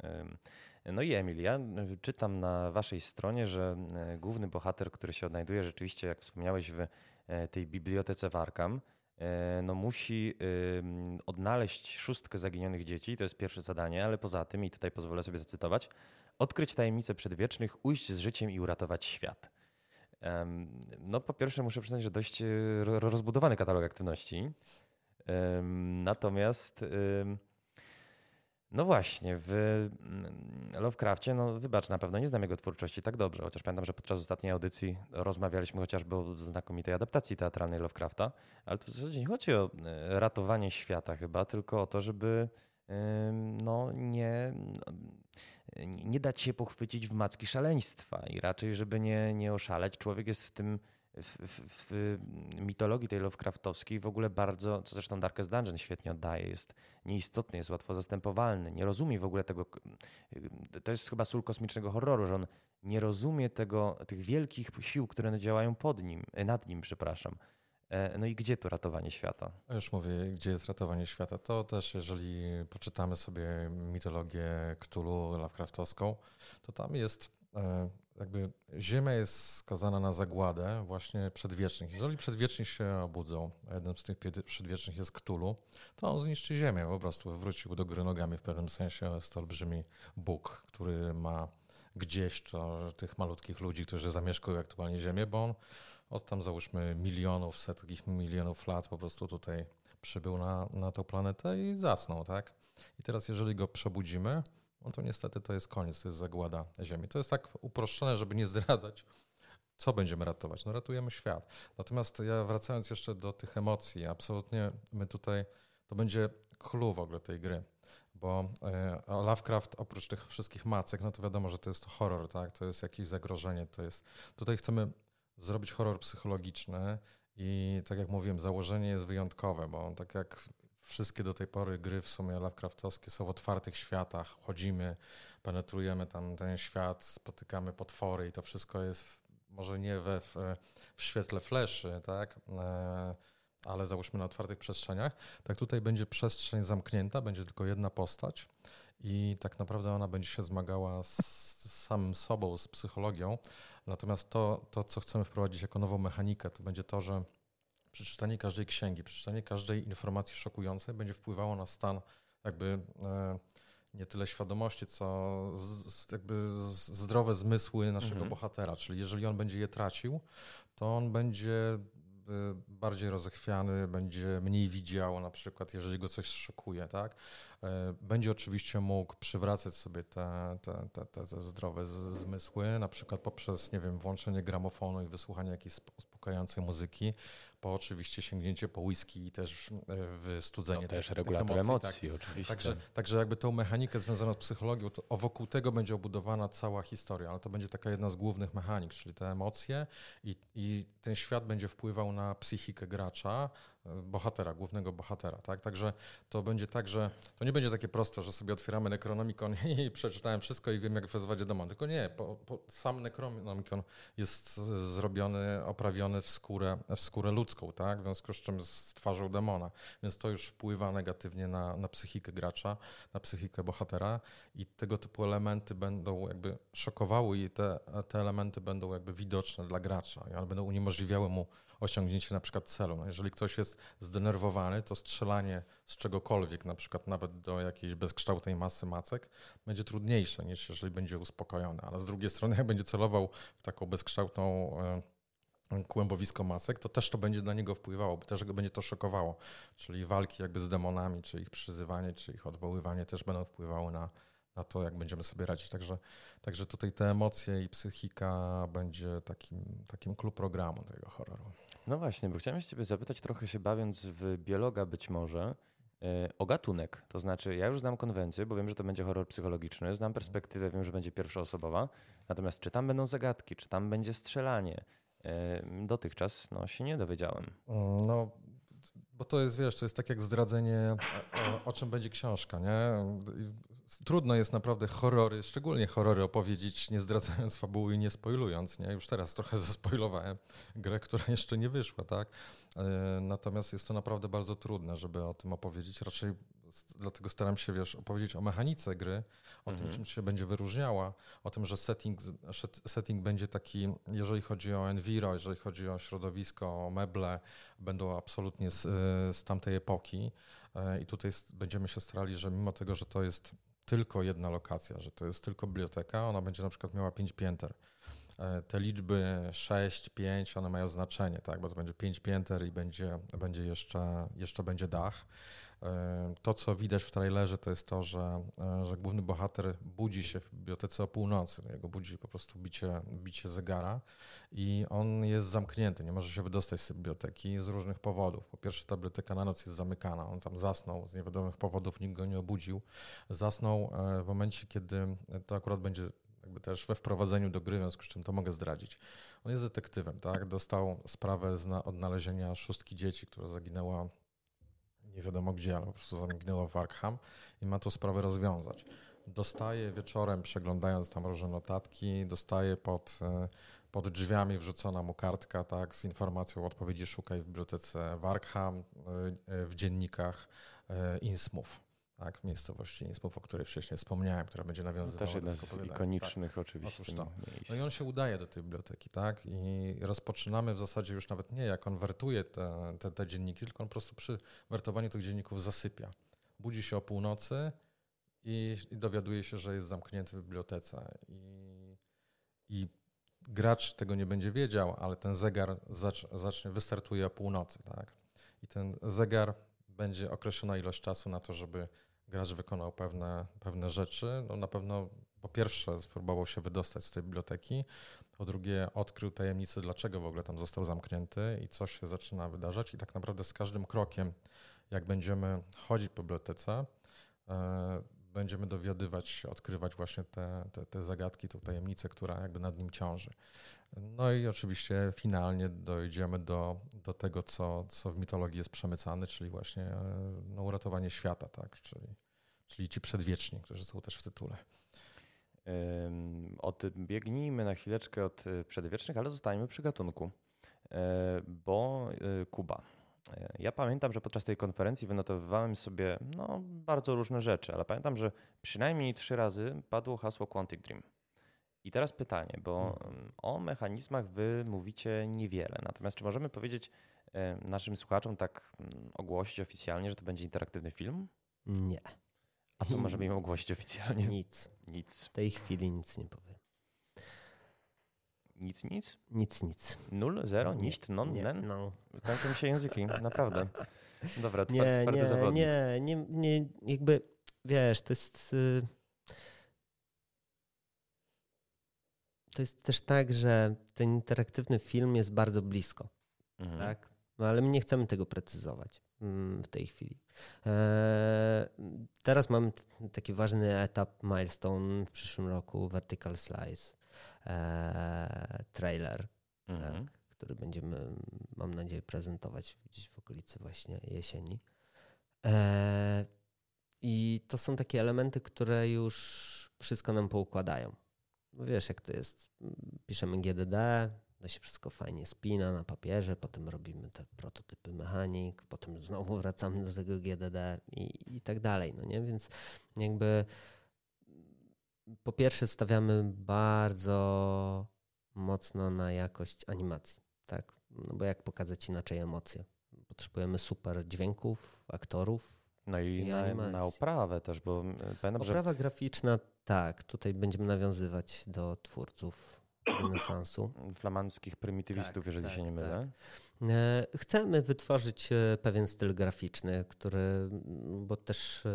No i Emil, ja czytam na waszej stronie, że główny bohater, który się odnajduje rzeczywiście, jak wspomniałeś, w tej bibliotece Warkam, E, no musi odnaleźć szóstkę zaginionych dzieci, to jest pierwsze zadanie, ale poza tym, i tutaj pozwolę sobie zacytować, odkryć tajemnicę przedwiecznych, ujść z życiem i uratować świat. No po pierwsze muszę przyznać, że dość e, rozbudowany katalog aktywności. Natomiast no właśnie, w mm, Lovecraftie, no wybacz, na pewno nie znam jego twórczości tak dobrze, chociaż pamiętam, że podczas ostatniej audycji rozmawialiśmy chociażby o znakomitej adaptacji teatralnej Lovecrafta, ale tu w zasadzie nie chodzi o e, ratowanie świata chyba, tylko o to, żeby no nie, no, nie dać się pochwycić w macki szaleństwa i raczej, żeby nie, nie oszaleć. Człowiek jest w tym w, w, w, mitologii tej Lovecraftowskiej w ogóle bardzo, co zresztą Darkest Dungeon świetnie oddaje, jest nieistotny, jest łatwo zastępowalny, nie rozumie w ogóle tego, to jest chyba sól kosmicznego horroru, że on nie rozumie tego, tych wielkich sił, które działają pod nim, nad nim, przepraszam. E, no i gdzie to ratowanie świata? Już mówię, gdzie jest ratowanie świata. To też, jeżeli poczytamy sobie mitologię Cthulhu Lovecraftowską, to tam jest e, jakby Ziemia jest skazana na zagładę właśnie przedwiecznych. Jeżeli przedwieczni się obudzą, a jednym z tych przedwiecznych jest Ktulu, to on zniszczy Ziemię, po prostu wrócił do gry nogami w pewnym sensie. Jest to olbrzymi Bóg, który ma gdzieś to, tych malutkich ludzi, którzy zamieszkują aktualnie Ziemię, bo on od tam załóżmy milionów, setkich milionów lat po prostu tutaj przybył na, na tą planetę i zasnął, tak? I teraz jeżeli go przebudzimy, no to niestety to jest koniec, to jest zagłada Ziemi. To jest tak uproszczone, żeby nie zdradzać, co będziemy ratować. No ratujemy świat. Natomiast ja wracając jeszcze do tych emocji, absolutnie my tutaj, to będzie clue w ogóle tej gry. Bo e, Lovecraft oprócz tych wszystkich macek, no to wiadomo, że to jest horror, tak? To jest jakieś zagrożenie, to jest... Tutaj chcemy zrobić horror psychologiczny i tak jak mówiłem, założenie jest wyjątkowe, bo tak jak wszystkie do tej pory gry w sumie Lovecraftowskie są w otwartych światach. Chodzimy, penetrujemy tam ten świat, spotykamy potwory i to wszystko jest może nie we, w, w świetle fleszy, tak? E, ale załóżmy na otwartych przestrzeniach. Tak tutaj będzie przestrzeń zamknięta, będzie tylko jedna postać i tak naprawdę ona będzie się zmagała z, z samym sobą, z psychologią. Natomiast to, to, co chcemy wprowadzić jako nową mechanikę, to będzie to, że przeczytanie każdej księgi, przeczytanie każdej informacji szokującej będzie wpływało na stan jakby e, nie tyle świadomości, co z, jakby zdrowe zmysły naszego mhm. bohatera. Czyli jeżeli on będzie je tracił, to on będzie y, bardziej rozechwiany, będzie mniej widział, na przykład, jeżeli go coś szokuje, tak? E, będzie oczywiście mógł przywracać sobie te, te, te, te zdrowe zmysły, na przykład poprzez, nie wiem, włączenie gramofonu i wysłuchanie jakiejś uspokajającej muzyki, po oczywiście sięgnięcie po whisky i też e, studzenie no, też regulator emocji, emocji tak. oczywiście. Także, także jakby tą mechanikę związaną z psychologią, to wokół tego będzie obudowana cała historia, ale to będzie taka jedna z głównych mechanik, czyli te emocje i, i ten świat będzie wpływał na psychikę gracza, bohatera, głównego bohatera. Tak? Także to będzie tak, że to nie będzie takie proste, że sobie otwieramy Necronomicon [LAUGHS] i przeczytałem wszystko i wiem, jak wezwać demon. Tylko nie, po, po, sam Necronomicon jest zrobiony, oprawiony w skórę, w skórę ludzką, tak? w związku z czym z twarzą demona. Więc to już wpływa negatywnie na, na psychikę gracza, na psychikę bohatera i tego typu elementy będą jakby szokowały i te, te elementy będą jakby widoczne dla gracza i one będą uniemożliwiały mu osiągnięcie na przykład celu. No jeżeli ktoś jest zdenerwowany, to strzelanie z czegokolwiek, na przykład nawet do jakiejś bezkształtnej masy macek, będzie trudniejsze niż jeżeli będzie uspokojony. Ale z drugiej strony, jak będzie celował w taką bezkształtną e, kłębowisko masek, to też to będzie na niego wpływało, też go będzie to szokowało. Czyli walki jakby z demonami, czy ich przyzywanie, czy ich odwoływanie też będą wpływały na, na to, jak będziemy sobie radzić. Także, także tutaj te emocje i psychika będzie takim, takim klub programu tego horroru. No właśnie, bo chciałem się ciebie zapytać, trochę się bawiąc w biologa być może, e, o gatunek. To znaczy, ja już znam konwencję, bo wiem, że to będzie horror psychologiczny, znam perspektywę, wiem, że będzie pierwszoosobowa, natomiast czy tam będą zagadki, czy tam będzie strzelanie, dotychczas no, się nie dowiedziałem. No, bo to jest, wiesz, to jest tak jak zdradzenie, o, o czym będzie książka, nie? trudno jest naprawdę horrory, szczególnie horrory opowiedzieć, nie zdradzając fabuły i nie spoilując. Nie? Już teraz trochę [LAUGHS] zaspoilowałem grę, która jeszcze nie wyszła, tak? E, natomiast jest to naprawdę bardzo trudne, żeby o tym opowiedzieć. Raczej dlatego staram się, wiesz, opowiedzieć o mechanice gry, o mhm. tym, czym się będzie wyróżniała, o tym, że setting, setting będzie taki, jeżeli chodzi o enviro, jeżeli chodzi o środowisko, o meble, będą absolutnie z, z tamtej epoki. E, I tutaj będziemy się starali, że mimo tego, że to jest tylko jedna lokacja, że to jest tylko biblioteka, ona będzie na przykład miała pięć pięter. E, te liczby 6, 5, one mają znaczenie, tak, bo to będzie 5 pięter i będzie, będzie jeszcze, jeszcze będzie dach. E, to, co widać w trailerze, to jest to, że, e, że główny bohater budzi się w bibliotece o północy. Jego budzi po prostu bicie, bicie zegara i on jest zamknięty, nie może się wydostać z biblioteki z różnych powodów. Po pierwsze, ta biblioteka na noc jest zamykana. On tam zasnął z niewiadomych powodów, nikt go nie obudził. Zasnął w momencie, kiedy to akurat będzie jakby też we wprowadzeniu do gry, w związku z czym to mogę zdradzić. On jest detektywem, tak? Dostał sprawę z odnalezienia szóstki dzieci, która zaginęła nie wiadomo gdzie, ale po prostu zaginęła w Arkham i ma tą sprawę rozwiązać. Dostaje wieczorem, przeglądając tam różne notatki, dostaje pod, e, pod drzwiami wrzucona mu kartka tak, z informacją o odpowiedzi szukaj w bibliotece Warkham, e, e, w dziennikach Innsmouth tak, miejscowości Innsmouth, o której wcześniej wspomniałem, która będzie nawiązywała no też jedna z ikonicznych tak. oczywiście miejsc. No i on się udaje do tej biblioteki, tak, i rozpoczynamy w zasadzie już nawet nie jak on wertuje te, te, te dzienniki, tylko on po prostu przy wertowaniu tych dzienników zasypia. Budzi się o północy i, i dowiaduje się, że jest zamknięty w bibliotece i, i gracz tego nie będzie wiedział, ale ten zegar zacz, zacznie, wystartuje o północy, tak, i ten zegar będzie określona ilość czasu na to, żeby gracz wykonał pewne, pewne rzeczy. No na pewno po pierwsze spróbował się wydostać z tej biblioteki, po drugie odkrył tajemnicę, dlaczego w ogóle tam został zamknięty i co się zaczyna wydarzać. I tak naprawdę z każdym krokiem, jak będziemy chodzić po bibliotece, e, będziemy dowiadywać się, odkrywać właśnie te, te, te zagadki, tą tajemnicę, która jakby nad nim ciąży. No i oczywiście finalnie dojdziemy do, do tego, co, co w mitologii jest przemycane, czyli właśnie e, no, uratowanie świata, tak? czyli, czyli ci przedwieczni, którzy są też w tytule. Odbiegnijmy na chwileczkę od e, przedwiecznych, ale zostańmy przy gatunku, e, bo Kuba. Ja pamiętam, że podczas tej konferencji wynotowywałem sobie no, bardzo różne rzeczy, ale pamiętam, że przynajmniej trzy razy padło hasło Quantic Dream. I teraz pytanie, bo mhm. o mechanizmach wy mówicie niewiele. Natomiast czy możemy powiedzieć naszym słuchaczom, tak ogłosić oficjalnie, że to będzie interaktywny film? Nie. A co możemy im ogłosić oficjalnie? Nic. Nic. W tej chwili nic nie powiem. Nic, nic? Nic, nic. Nul, zero, Nie, nicht, non, nie, nen? No. Kończą się języki, [LAUGHS] naprawdę. Dobra, tward, Nie, twardy nie, zawodnik. nie, nie, nie, jakby, wiesz, to jest... y, To jest też tak, że ten interaktywny film jest bardzo blisko, Mhm. tak? No ale my nie chcemy tego precyzować mm, w tej chwili. Eee, Teraz mamy taki ważny etap, milestone w przyszłym roku, Vertical Slice, eee, trailer, Mhm. tak, który będziemy, mam nadzieję, prezentować gdzieś w okolicy właśnie jesieni. Eee, I to są takie elementy, które już wszystko nam poukładają. No wiesz, jak to jest. Piszemy GDD, to się wszystko fajnie spina na papierze, potem robimy te prototypy mechanik, potem znowu [LAUGHS] wracamy do tego GDD i, i tak dalej. No nie? Więc jakby po pierwsze stawiamy bardzo mocno na jakość animacji, tak? No bo jak pokazać inaczej emocje? Potrzebujemy super dźwięków, aktorów. No i, I na, na oprawę też, bo e, pamiętam, że Oprawa graficzna, tak, tutaj będziemy nawiązywać do twórców renesansu. flamandzkich prymitywistów, Tak, jeżeli tak, się nie mylę. E, Chcemy wytworzyć e, pewien styl graficzny, który, bo też e,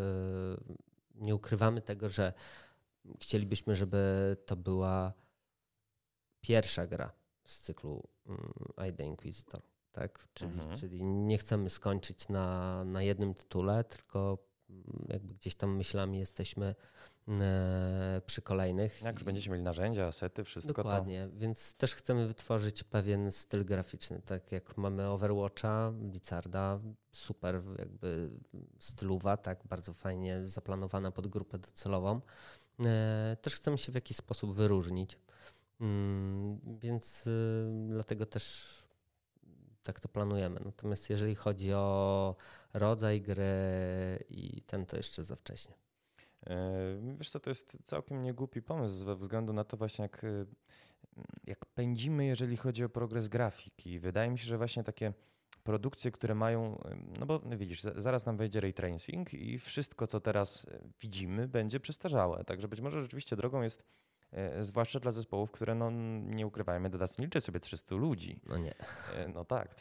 nie ukrywamy tego, że chcielibyśmy, żeby to była pierwsza gra z cyklu mm, I The Inquisitor. Tak? Czyli, Mhm. czyli nie chcemy skończyć na, na jednym tytule, tylko jakby gdzieś tam myślami jesteśmy e, przy kolejnych. Jak już będziecie mieli narzędzia, asety, wszystko Dokładnie, więc też chcemy wytworzyć pewien styl graficzny, tak jak mamy Overwatcha, Blizzarda, super jakby stylowa, tak bardzo fajnie zaplanowana pod grupę docelową. E, Też chcemy się w jakiś sposób wyróżnić, Mm, więc y, dlatego też tak to planujemy. Natomiast jeżeli chodzi o rodzaj gry i ten, to jeszcze za wcześnie. E, Wiesz co, to jest całkiem niegłupi pomysł ze względu na to właśnie jak, e, jak pędzimy, jeżeli chodzi o progres grafiki. Wydaje mi się, że właśnie takie produkcje, które mają, e, no bo widzisz, za- zaraz nam wejdzie ray tracing i wszystko, co teraz widzimy, będzie przestarzałe. Także być może rzeczywiście drogą jest, zwłaszcza dla zespołów, które no nie ukrywajmy, nie liczy sobie 300 ludzi. No nie. E, No tak.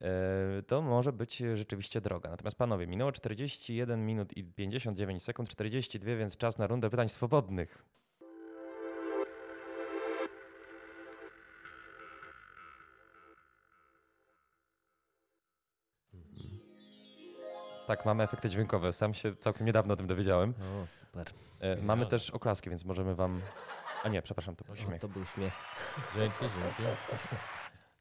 e, To może być rzeczywiście droga. Natomiast panowie, minęło 41 minut i 59 sekund, 42, więc czas na rundę pytań swobodnych. Tak, mamy efekty dźwiękowe. Sam się całkiem niedawno o tym dowiedziałem. O, super. E, Mamy też oklaski, więc możemy wam... A nie, przepraszam, to był O, śmiech. to był śmiech. Dzięki, dzięki.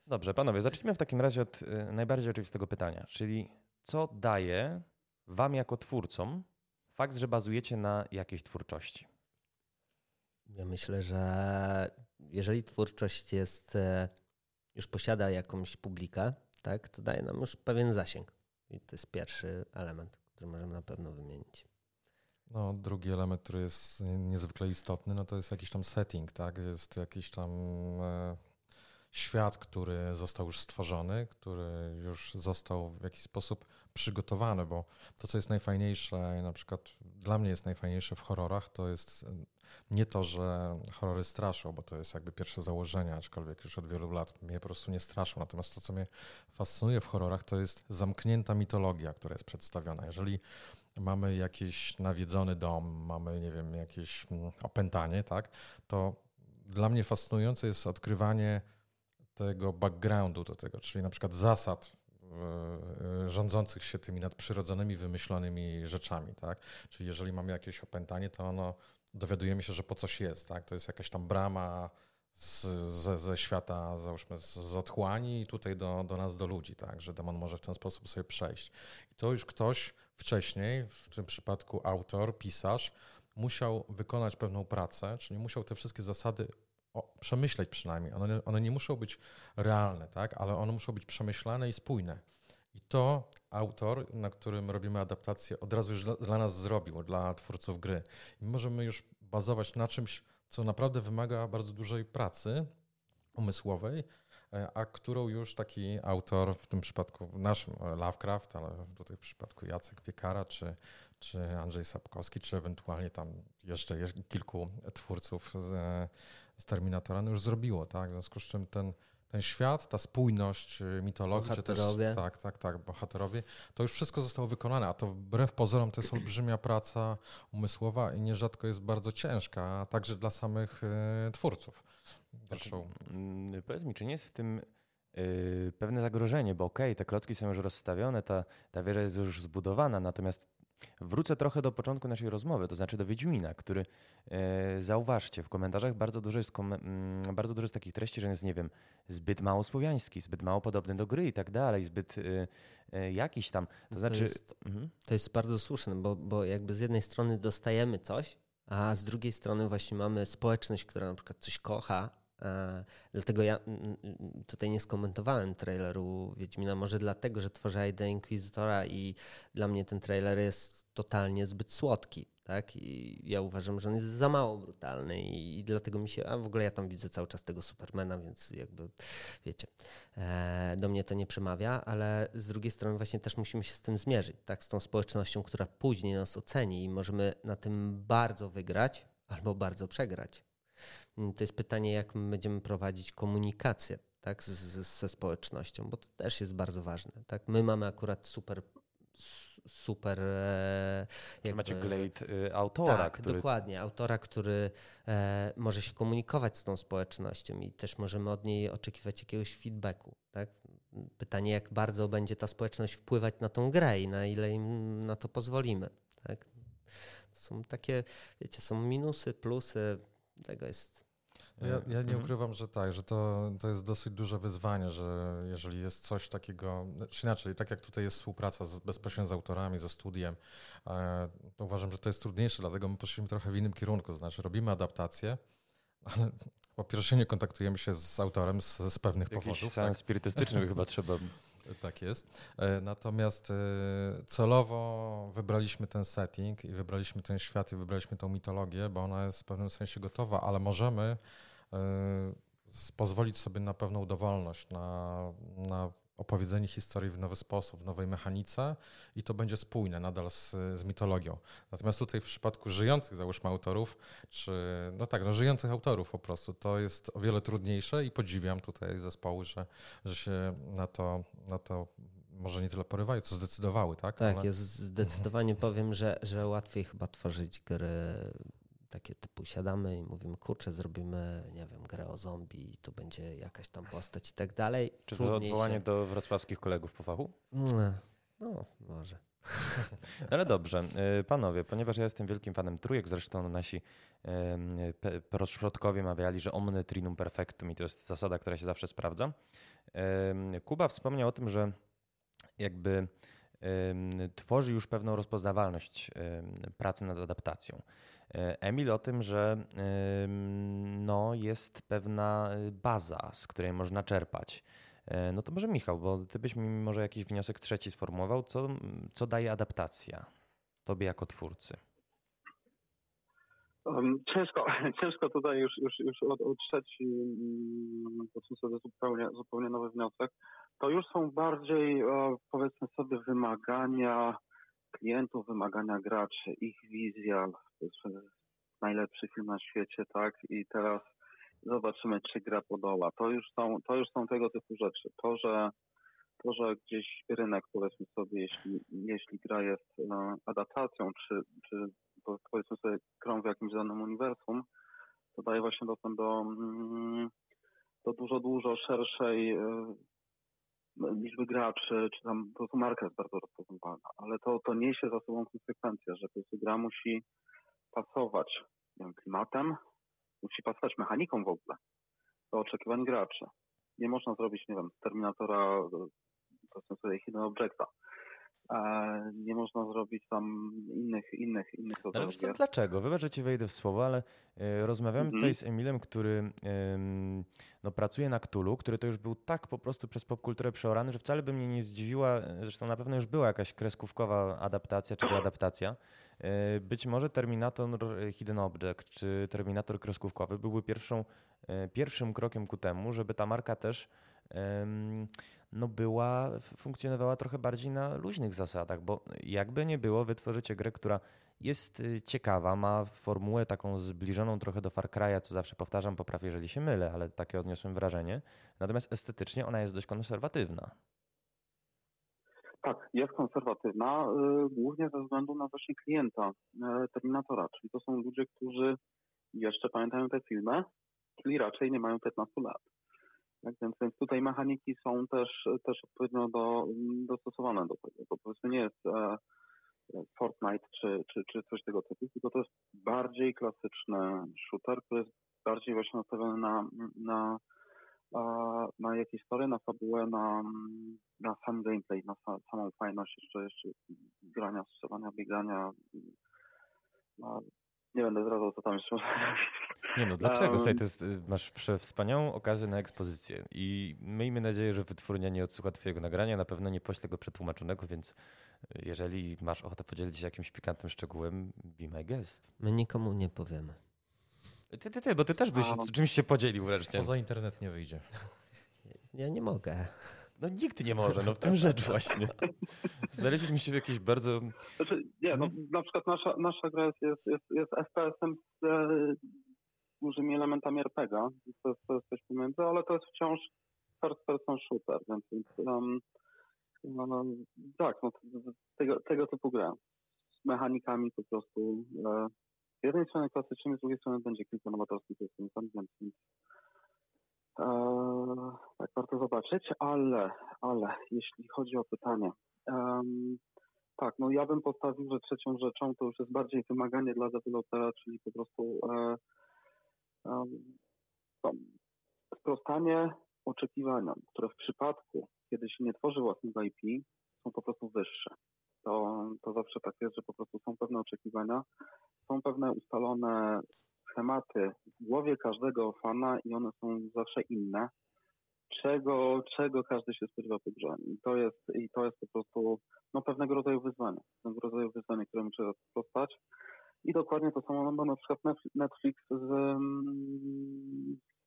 Dobrze, panowie, zacznijmy w takim razie od y, najbardziej oczywistego pytania, czyli co daje wam jako twórcom fakt, że bazujecie na jakiejś twórczości? Ja myślę, że jeżeli twórczość jest, e, już posiada jakąś publikę, tak, to daje nam już pewien zasięg. I to jest pierwszy element, który możemy na pewno wymienić. No, drugi element, który jest niezwykle istotny, no to jest jakiś tam setting, tak? Jest jakiś tam e, świat, który został już stworzony, który już został w jakiś sposób przygotowany, bo to, co jest najfajniejsze, na przykład dla mnie jest najfajniejsze w horrorach, to jest e, nie to, że horrory straszą, bo to jest jakby pierwsze założenie, aczkolwiek już od wielu lat mnie po prostu nie straszą. Natomiast to, co mnie fascynuje w horrorach, to jest zamknięta mitologia, która jest przedstawiona. Jeżeli mamy jakiś nawiedzony dom, mamy, nie wiem, jakieś mm, opętanie, tak, to dla mnie fascynujące jest odkrywanie tego backgroundu do tego, czyli na przykład zasad rządzących się tymi nadprzyrodzonymi, wymyślonymi rzeczami, tak? Czyli jeżeli mamy jakieś opętanie, to ono dowiadujemy się, że po coś jest, tak? To jest jakaś tam brama z, ze, ze świata, załóżmy, z, z otchłani tutaj do, do nas, do ludzi, tak? Że demon może w ten sposób sobie przejść. I to już ktoś wcześniej, w tym przypadku autor, pisarz, musiał wykonać pewną pracę, czyli musiał te wszystkie zasady o, przemyśleć przynajmniej. One, one nie muszą być realne, tak? ale one muszą być przemyślane i spójne. I to autor, na którym robimy adaptację, od razu już dla, nas zrobił, dla twórców gry. I możemy już bazować na czymś, co naprawdę wymaga bardzo dużej pracy umysłowej, a którą już taki autor, w tym przypadku naszym Lovecraft, ale tutaj w przypadku Jacek Piekara, czy, czy Andrzej Sapkowski, czy ewentualnie tam jeszcze kilku twórców z, z Terminatora no już zrobiło, tak? W związku z czym ten ten świat, ta spójność y, mitologii, bohaterowie. Też, tak, tak, tak, bohaterowie, to już wszystko zostało wykonane, a to wbrew pozorom to jest olbrzymia praca umysłowa i nierzadko jest bardzo ciężka, a także dla samych y, twórców. Zresztą, znaczy, powiedz mi, czy nie jest w tym y, pewne zagrożenie, bo okej, okay, te klocki są już rozstawione, ta, ta wieża jest już zbudowana, natomiast Wrócę trochę do początku naszej rozmowy, to znaczy do Wiedźmina, który e, zauważcie, w komentarzach bardzo dużo, jest kom, mm, bardzo dużo jest takich treści, że jest, nie wiem, zbyt mało słowiański, zbyt mało podobny do gry i tak dalej, zbyt e, e, jakiś tam. To, znaczy. To jest, mhm. to jest bardzo słuszne, bo, bo jakby z jednej strony dostajemy coś, a z drugiej strony właśnie mamy społeczność, która na przykład coś kocha, dlatego ja tutaj nie skomentowałem traileru Wiedźmina, może dlatego, że tworzę ID Inquisitora i dla mnie ten trailer jest totalnie zbyt słodki. Tak? I ja uważam, że on jest za mało brutalny i, dlatego mi się, a w ogóle ja tam widzę cały czas tego Supermana, więc jakby wiecie, e, do mnie to nie przemawia, ale z drugiej strony właśnie też musimy się z tym zmierzyć, tak? z tą społecznością, która później nas oceni i możemy na tym bardzo wygrać albo bardzo przegrać. To jest pytanie, jak my będziemy prowadzić komunikację tak, z, z, ze społecznością, bo to też jest bardzo ważne. Tak? My mamy akurat super super. E, jakby, Macie Glade y, autora. Tak, który... dokładnie. Autora, który e, może się komunikować z tą społecznością i też możemy od niej oczekiwać jakiegoś feedbacku. Tak? Pytanie, jak bardzo będzie ta społeczność wpływać na tą grę i na ile im na to pozwolimy. Tak? Są takie, wiecie, są minusy, plusy. Tego jest ja, ja nie mhm. ukrywam, że tak, że to, to jest dosyć duże wyzwanie, że jeżeli jest coś takiego, czy inaczej, tak jak tutaj jest współpraca z, bezpośrednio z autorami, ze studiem, e, to uważam, że to jest trudniejsze, dlatego my poszliśmy trochę w innym kierunku, to znaczy robimy adaptację, ale po pierwsze nie kontaktujemy się z autorem z, z pewnych Jakiś powodów. Jakiś tak? spirytystyczny chyba trzeba tak jest. E, natomiast e, celowo wybraliśmy ten setting i wybraliśmy ten świat i wybraliśmy tą mitologię, bo ona jest w pewnym sensie gotowa, ale możemy e, pozwolić sobie na pewną dowolność, na, na opowiedzenie historii w nowy sposób, w nowej mechanice i to będzie spójne nadal z, z, mitologią. Natomiast tutaj w przypadku żyjących, załóżmy, autorów, czy no tak, no żyjących autorów po prostu, to jest o wiele trudniejsze i podziwiam tutaj zespoły, że, że się na to, na to może nie tyle porywają, co zdecydowały, tak? Tak, Ale... jest zdecydowanie [LAUGHS] powiem, że, że łatwiej chyba tworzyć gry takie typu siadamy i mówimy, kurczę, zrobimy, nie wiem, grę o zombie, tu będzie jakaś tam postać i tak dalej. Czy to odwołanie się... do wrocławskich kolegów po fachu? No, no może. [LAUGHS] Ale dobrze, y, panowie, ponieważ ja jestem wielkim fanem trójek, zresztą nasi przodkowie mawiali, że omne trinum perfectum i to jest zasada, która się zawsze sprawdza. Kuba wspomniał o tym, że jakby tworzy już pewną rozpoznawalność pracy nad adaptacją. E, Emil o tym, że no, jest pewna baza, z której można czerpać. E, no to może Michał, bo ty byś mi może jakiś wniosek trzeci sformułował, co, co daje adaptacja tobie jako twórcy? ciężko, [LAUGHS] ciężko tutaj już, już, już od, od trzeci mm, sobie zupełnie, zupełnie nowy wniosek. To już są bardziej powiedzmy sobie wymagania klientów, wymagania graczy, ich wizja, najlepszy film na świecie, tak? I teraz zobaczymy, czy gra podoła. To już są, to już są tego typu rzeczy. To, że to, że gdzieś rynek, powiedzmy sobie, jeśli, jeśli gra jest e, adaptacją, czy, czy powiedzmy sobie grą w jakimś danym uniwersum, to daje właśnie dostęp do, mm, do dużo, dużo szerszej e, liczby graczy, czy tam po prostu marka jest bardzo rozpoznawalna, ale to, to niesie za sobą konsekwencję, że po prostu gra musi pasować wiem, klimatem, musi pasować mechaniką w ogóle do oczekiwań graczy. Nie można zrobić, nie wiem, z Terminatora, powiedzmy sobie, Hidden Objecta, nie można zrobić tam innych, innych, innych Ale wiesz co, dlaczego? Wybacz, że ci wejdę w słowo, ale y, rozmawiamy -hmm. tutaj z Emilem, który y, no, pracuje na Ktulu, który to już był tak po prostu przez popkulturę przeorany, że wcale by mnie nie zdziwiła, zresztą na pewno już była jakaś kreskówkowa adaptacja, czy [CLEARS THROAT] adaptacja. Y, być może Terminator Hidden Object, czy Terminator kreskówkowy byłby pierwszą, y, pierwszym krokiem ku temu, żeby ta marka też no była, funkcjonowała trochę bardziej na luźnych zasadach, bo jakby nie było, wytworzycie grę, która jest ciekawa, ma formułę taką zbliżoną trochę do Far Cry'a, co zawsze powtarzam, poprawię, jeżeli się mylę, ale takie odniosłem wrażenie. Natomiast estetycznie ona jest dość konserwatywna. Tak, jest konserwatywna, y, głównie ze względu na właśnie klienta y, Terminatora, czyli to są ludzie, którzy jeszcze pamiętają te filmy, czyli raczej nie mają 15 lat. Tak, więc, więc tutaj mechaniki są też, też odpowiednio do, dostosowane do tego. To powiedzmy nie jest e, Fortnite czy, czy, czy coś tego typu, tylko to jest bardziej klasyczny shooter, który jest bardziej właśnie nastawiony na, na, na jakieś historię, na fabułę, na, na sam gameplay, na samą fajność jeszcze, jeszcze grania, strzelania, biegania. Nie będę zdradzał, co tam jeszcze można Nie no, dlaczego? Słuchaj, to jest, y, masz wspaniałą okazję na ekspozycję i miejmy nadzieję, że wytwórnia nie odsłucha twojego nagrania, na pewno nie pośle go przetłumaczonego, więc y, jeżeli masz ochotę podzielić się jakimś pikantnym szczegółem, be my guest. My nikomu nie powiemy. Ty, ty, ty, bo ty też byś A, czymś się podzielił wreszcie. Poza internet nie wyjdzie. Ja nie mogę. No nikt nie może, no w tym [LAUGHS] rzecz właśnie. Znaleźliśmy się w jakiejś bardzo... Znaczy, nie, no, na przykład nasza, nasza gra jest, jest, jest, jest FPS-em z e, dużymi elementami RPGa, to jest, to jest coś pomiędzy, ale to jest wciąż first person shooter, więc, więc um, no, tak, no, tego, tego typu gra. Z mechanikami po prostu e, z jednej strony klasycznymi, z drugiej strony będzie kilka nowatorskich rozwiązań, więc, e, tak warto zobaczyć, ale, ale jeśli chodzi o pytanie, tak, no ja bym postawił, że trzecią rzeczą to już jest bardziej wymaganie dla dewelopera, czyli po prostu e, sprostanie oczekiwaniom, które w przypadku, kiedy się nie tworzy własnego IP, są po prostu wyższe. To, to zawsze tak jest, że po prostu są pewne oczekiwania, są pewne ustalone schematy w głowie każdego fana i one są zawsze inne, czego, czego każdy się spodziewa po grze. I to jest, i to jest po prostu no, pewnego rodzaju wyzwanie, pewnego rodzaju wyzwanie, któremu trzeba sprostać. I dokładnie to samo ma na przykład Netflix z,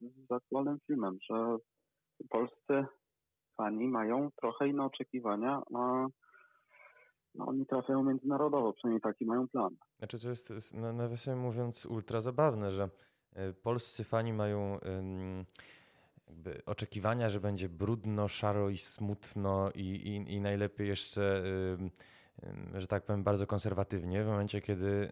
z aktualnym filmem, że polscy fani mają trochę inne oczekiwania, a no, oni trafiają międzynarodowo, przynajmniej taki mają plan. Znaczy to jest, nawiasem mówiąc, ultra zabawne, że e, polscy fani mają oczekiwania, że będzie brudno, szaro i smutno i, i, i najlepiej jeszcze że tak powiem, bardzo konserwatywnie, w momencie, kiedy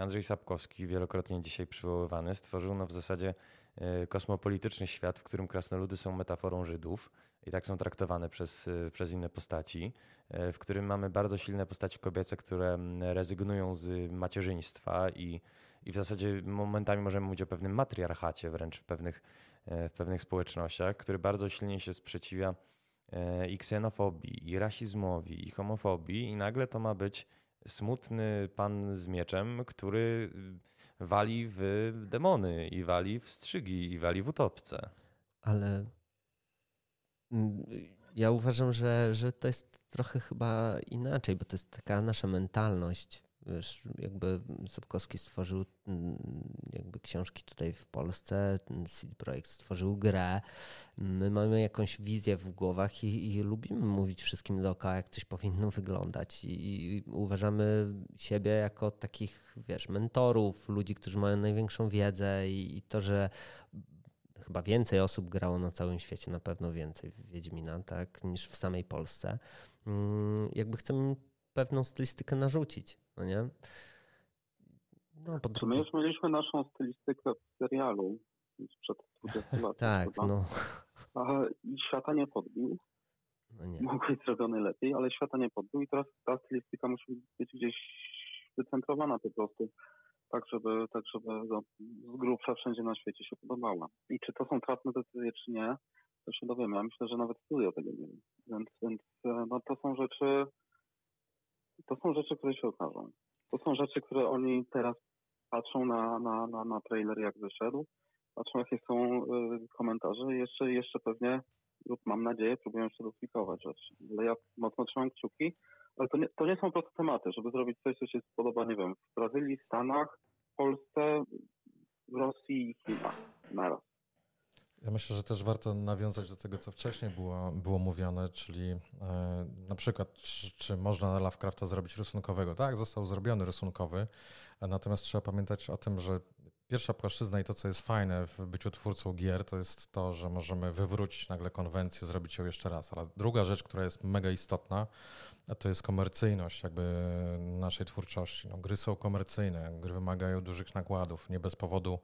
Andrzej Sapkowski, wielokrotnie dzisiaj przywoływany, stworzył no w zasadzie e, kosmopolityczny świat, w którym krasnoludy są metaforą Żydów i tak są traktowane przez, e, przez inne postaci, e, w którym mamy bardzo silne postaci kobiece, które rezygnują z macierzyństwa i, i w zasadzie momentami możemy mówić o pewnym matriarchacie wręcz w pewnych, w pewnych społecznościach, który bardzo silnie się sprzeciwia i ksenofobii, i rasizmowi, i homofobii, i nagle to ma być smutny pan z mieczem, który wali w demony, i wali w strzygi, i wali w utopce. Ale mm, ja uważam, że, że to jest trochę chyba inaczej, bo to jest taka nasza mentalność Wiesz, jakby Sapkowski stworzył mm, jakby książki tutaj w Polsce, CD Projekt stworzył grę. My mamy jakąś wizję w głowach i, i lubimy mówić wszystkim dookoła, jak coś powinno wyglądać. I, I, uważamy siebie jako takich, wiesz, mentorów, ludzi, którzy mają największą wiedzę i, i to, że chyba więcej osób grało na całym świecie, na pewno więcej w Wiedźmina, tak, niż w samej Polsce. Mm, jakby chcemy pewną stylistykę narzucić no nie? No, po drugie... My już mieliśmy naszą stylistykę w serialu sprzed 20 lat. tak, chyba. no. A, I świata nie podbił. No nie. Mógł być zrobiony lepiej, ale świata nie podbił i teraz ta stylistyka musi być gdzieś wycentrowana po prostu. Tak, żeby, tak, żeby no, z grubsza wszędzie na świecie się podobała. I czy to są trafne decyzje, czy nie, to się dowiemy. Ja myślę, że nawet studio tego nie wiem. Więc, więc e, no, to są rzeczy, to są rzeczy, które się okażą. To są rzeczy, które oni teraz patrzą na, na, na, na trailer, jak wyszedł, patrzą, jakie są y, komentarze i jeszcze, jeszcze pewnie, lub mam nadzieję, próbują jeszcze dopikować rzeczy. Ale ja mocno trzymam kciuki, ale to nie, to nie są proste tematy, żeby zrobić coś, co się spodoba, nie wiem, w Brazylii, Stanach, Polsce, Rosji i Chinach naraz. Ja myślę, że też warto nawiązać do tego, co wcześniej było, było mówione, czyli e, na przykład, czy, czy można Lovecrafta zrobić rysunkowego. Tak, został zrobiony rysunkowy, natomiast trzeba pamiętać o tym, że pierwsza płaszczyzna i to, co jest fajne w byciu twórcą gier, to jest to, że możemy wywrócić nagle konwencję, zrobić ją jeszcze raz. Ale druga rzecz, która jest mega istotna, a to jest komercyjność jakby naszej twórczości. No, gry są komercyjne, gry wymagają dużych nakładów. Nie bez powodu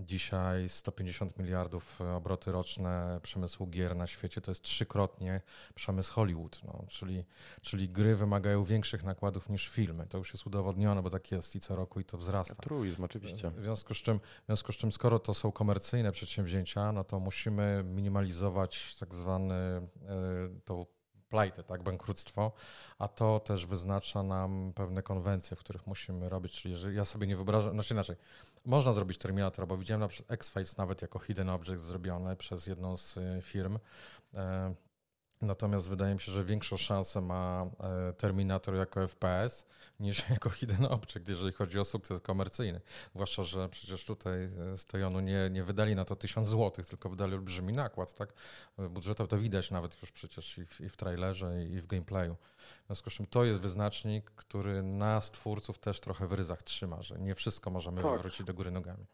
dzisiaj 150 miliardów obroty roczne przemysłu gier na świecie to jest trzykrotnie przemysł Hollywood. No, czyli, czyli gry wymagają większych nakładów niż filmy. To już jest udowodnione, bo tak jest i co roku i to wzrasta. Truizm, oczywiście. W związku, z czym, w związku z czym, skoro to są komercyjne przedsięwzięcia, no to musimy minimalizować tak zwany y, tą plajtę, tak, bankructwo, a to też wyznacza nam pewne konwencje, w których musimy robić, czyli jeżeli ja sobie nie wyobrażam, znaczy inaczej, można zrobić Terminator, bo widziałem na przykład X-Files nawet jako hidden object zrobione przez jedną z y, firm, e, Natomiast wydaje mi się, że większą szansę ma e, Terminator jako FPS niż [LAUGHS] jako Hidden Object, jeżeli chodzi o sukces komercyjny. Zwłaszcza, że przecież tutaj e, z Tejonu nie, nie wydali na to tysiąc złotych, tylko wydali olbrzymi nakład. Tak? Budżetowo to widać nawet już przecież i w, i w trailerze, i w gameplayu. W związku z czym to jest wyznacznik, który nas, twórców, też trochę w ryzach trzyma, że nie wszystko możemy tak. wrócić do góry nogami.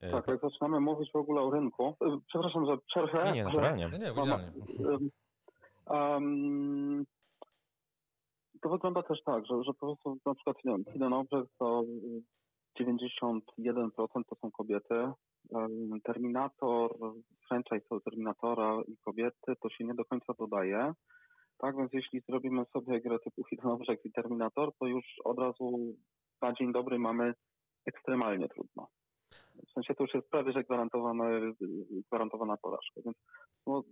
E, tak, jak zaczynamy mówić w ogóle o rynku, przepraszam za przerwę. Nie, nie, naturalnie. Nie, nie, nie. Um, to wygląda też tak, że, że po prostu na przykład nie wiem, Hidden Object to 91% to są kobiety. Terminator, franchise Terminatora i kobiety to się nie do końca dodaje. Tak więc jeśli zrobimy sobie grę typu Hidden Object i Terminator, to już od razu na dzień dobry mamy ekstremalnie trudno. W sensie to już jest prawie że gwarantowana, gwarantowana porażka. Więc no,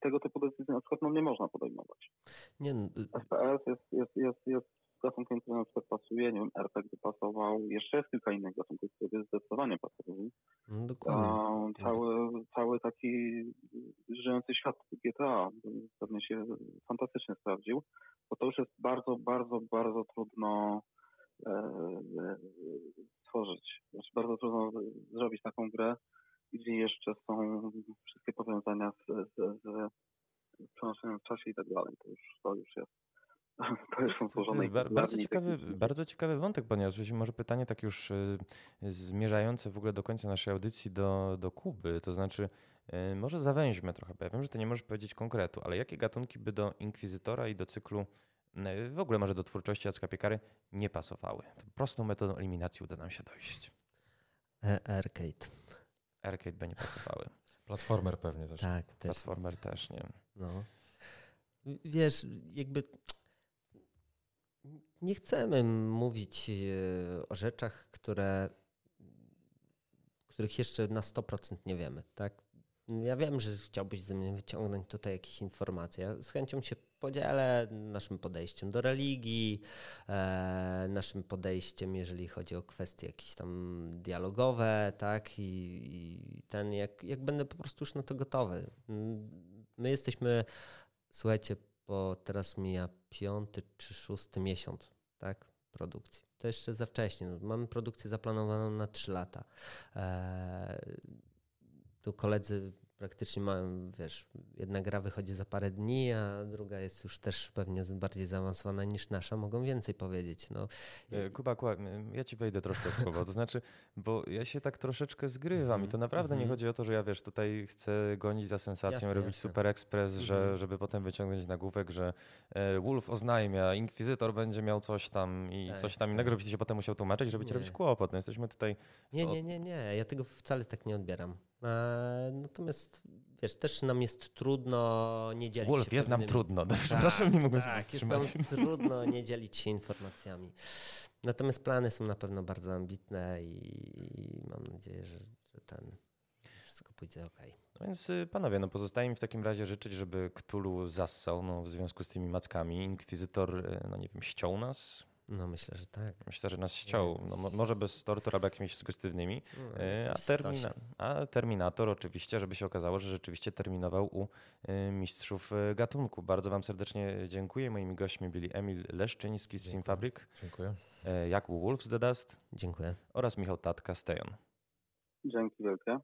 tego typu decyzji na przykład no, nie można podejmować. Nie. FPS jest, jest, jest, jest gatunkiem, który na przykład pasuje, nie wiem, RPG pasował, jeszcze jest kilka innych gatunków, które zdecydowanie pasują. No, dokładnie. cały, cały taki żyjący świat GTA pewnie się fantastycznie sprawdził, bo to już jest bardzo, bardzo, bardzo trudno e, e, stworzyć. Znaczy bardzo trudno zrobić taką grę, gdzie jeszcze są wszystkie powiązania z, z, z przenoszeniem w czasie i tak dalej. To już, to już jest. [LAUGHS] To jest, to jest, bardzo, ciekawy, bardzo ciekawy wątek poniosłeś. Może pytanie tak już y, zmierzające w ogóle do końca naszej audycji do, do Kuby. To znaczy, y, może zawęźmy trochę, bo ja wiem, że ty nie możesz powiedzieć konkretu, ale jakie gatunki by do Inkwizytora i do cyklu y, w ogóle może do twórczości Jacka Piekary nie pasowały? Prostą metodą eliminacji uda nam się dojść. E arcade. Arcade by nie pasowały. Platformer pewnie też. Tak, też. Platformer też, nie. No. Wiesz, jakby nie chcemy mówić e, o rzeczach, które, których jeszcze na 100% nie wiemy, tak? Ja wiem, że chciałbyś ze mnie wyciągnąć tutaj jakieś informacje. Ja z chęcią się podzielę naszym podejściem do religii, e, naszym podejściem, jeżeli chodzi o kwestie jakieś tam dialogowe, tak? I, i ten, jak, jak będę po prostu już na to gotowy. My jesteśmy, słuchajcie, bo teraz mija piąty czy szósty miesiąc, tak? Produkcji. To jeszcze za wcześnie. No, mamy produkcję zaplanowaną na trzy lata. E, tu koledzy praktycznie mają, wiesz, jedna gra wychodzi za parę dni, a druga jest już też pewnie bardziej zaawansowana niż nasza, mogą więcej powiedzieć. No. E, Kuba, Kuba, ja ci wejdę troszkę w słowo, to znaczy, bo ja się tak troszeczkę zgrywam i to naprawdę nie mhm. chodzi o to, że ja, wiesz, tutaj chcę gonić za sensacją, jasne, robić jasne. super ekspres, że, mhm. żeby potem wyciągnąć nagłówek, że e, Wolf oznajmia, Inkwizytor będzie miał coś tam i tak, coś tam innego, tak. żebyś się potem musiał tłumaczyć, żeby ci robić kłopot. No jesteśmy tutaj... Nie, nie, nie, nie, ja tego wcale tak nie odbieram. E, natomiast wiesz, też nam jest trudno nie dzielić Wolf, się. jest nam trudno. [LAUGHS] Tak, Przepraszam, nie mogłem tak, się jest nam trudno nie dzielić się informacjami. Natomiast plany są na pewno bardzo ambitne i, mam nadzieję, że, że ten wszystko pójdzie ok. No więc y, panowie, no pozostaje mi w takim razie życzyć, żeby Ktulu zassał no, w związku z tymi mackami. Inkwizytor, y, no nie wiem, ściął nas, no myślę, że tak. Myślę, że nas ściął. No, może bez tortur albo jakimiś sugestywnymi. No, e, a, termina a Terminator oczywiście, żeby się okazało, że rzeczywiście terminował u e, mistrzów e, gatunku. Bardzo wam serdecznie dziękuję. Moimi gośćmi byli Emil Leszczyński z Simfabrik. Dziękuję. Jakub Wolf z The Dust. Dziękuję. Oraz Michał Tatka z Tejon. Dzięki wielkie.